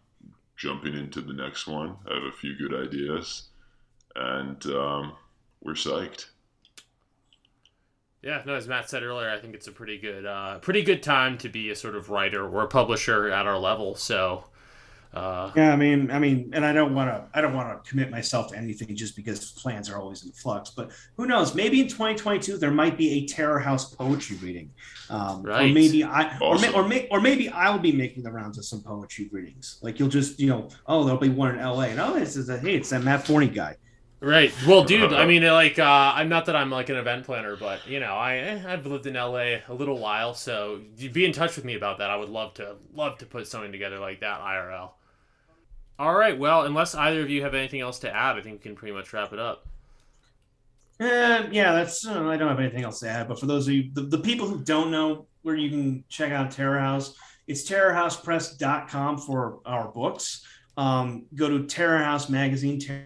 jumping into the next one. I have a few good ideas, and um, we're psyched.
yeah. No, as Matt said earlier, I think it's a pretty good, uh, pretty good time to be a sort of writer or a publisher at our level. So, uh,
Yeah, I mean, I mean, and I don't want to, I don't want to commit myself to anything just because plans are always in flux. But who knows? Maybe in 2022 there might be a Terror House poetry reading, um, or
Right.
maybe I, or, may, or, may, or maybe I'll be making the rounds of some poetry readings. Like you'll just, you know, oh, there'll be one in LA, and oh, this is a hey, it's that Matt Forney guy.
Right. Well, dude, I mean, like, uh, I'm not that I'm like an event planner, but you know, I eh, I've lived in LA a little while, so you be in touch with me about that. I would love to love to put something together like that IRL. All right. Well, unless either of you have anything else to add, I think we can pretty much wrap it up.
Uh, yeah, that's. Uh, I don't have anything else to add. But for those of you, the, the people who don't know where you can check out Terror House, it's terrorhousepress.com for our books. Um, go to Terror House Magazine, ter-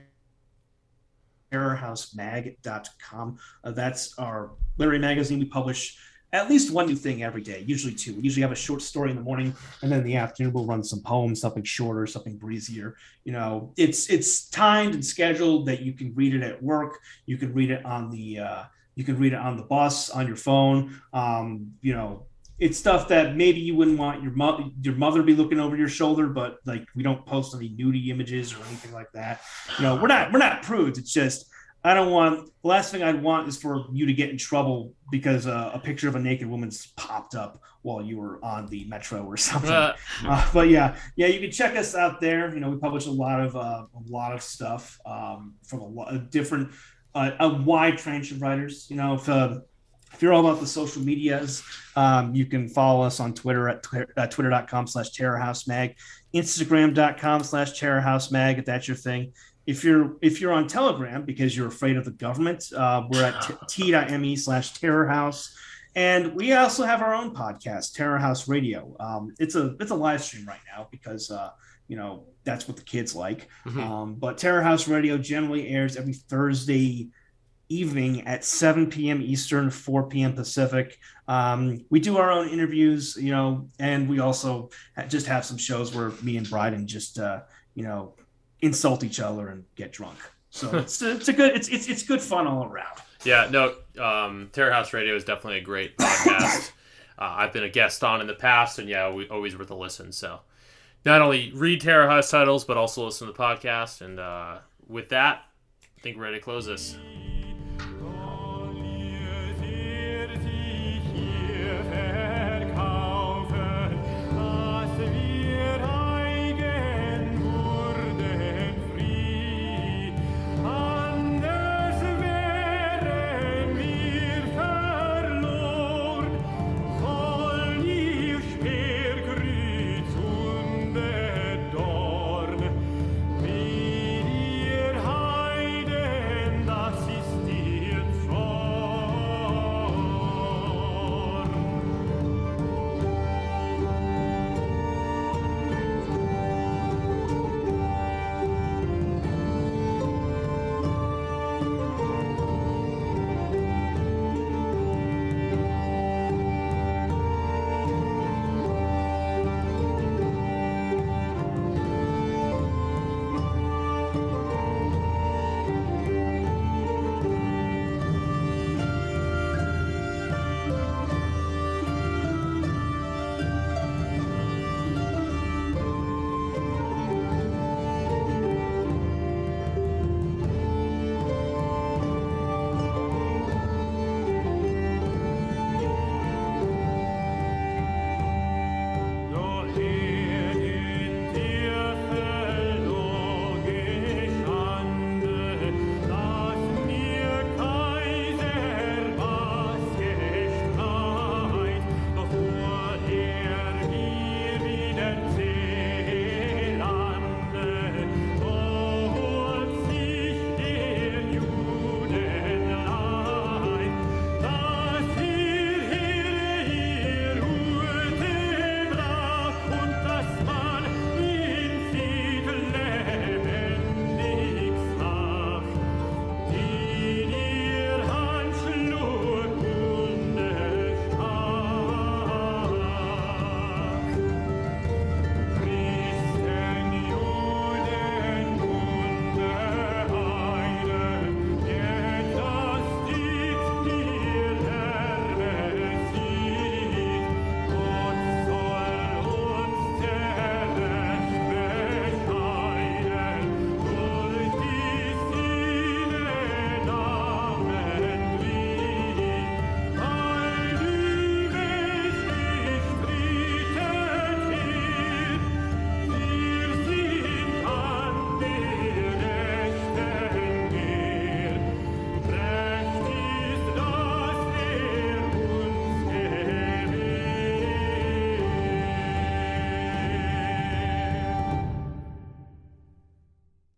terrorhousemag.com. Uh, that's our literary magazine. We publish at least one new thing every day, usually two. We usually have a short story in the morning, and then in the afternoon we'll run some poems, something shorter, something breezier. You know, it's it's timed and scheduled that you can read it at work. You can read it on the uh, you can read it on the bus, on your phone. Um, you know, it's stuff that maybe you wouldn't want your mother your mother to be looking over your shoulder, but like we don't post any nudie images or anything like that. You know, we're not we're not prudes. It's just I don't want the last thing I'd want is for you to get in trouble because uh, a picture of a naked woman's popped up while you were on the metro or something.
Uh,
Uh, but yeah, yeah, you can check us out there. You know, we publish a lot of uh, a lot of stuff um, from a lot of different, uh, a wide range of writers. You know, if uh, if you're all about the social medias, um, you can follow us on Twitter at twi- uh, twitter.com slash terrorhousemag, instagram.com slash terrorhousemag, if that's your thing. If you're if you're on Telegram because you're afraid of the government, uh, we're at t- t.me slash terrorhouse. And we also have our own podcast, Terror House Radio. Um, it's a it's a live stream right now because uh, you know that's what the kids like.
Mhm.
Um, but Terror House Radio generally airs every Thursday evening at 7 p.m. Eastern, 4 p.m. Pacific. Um, we do our own interviews, you know, and we also just have some shows where me and Bryden just uh, you know insult each other and get drunk. So it's it's a good it's it's it's good fun all around.
yeah. No. Um, Terror House Radio is definitely a great podcast. uh, I've been a guest on in the past, and yeah, we always worth a listen. So, not only read Terror House titles, but also listen to the podcast. And uh, with that, I think we're ready to close this.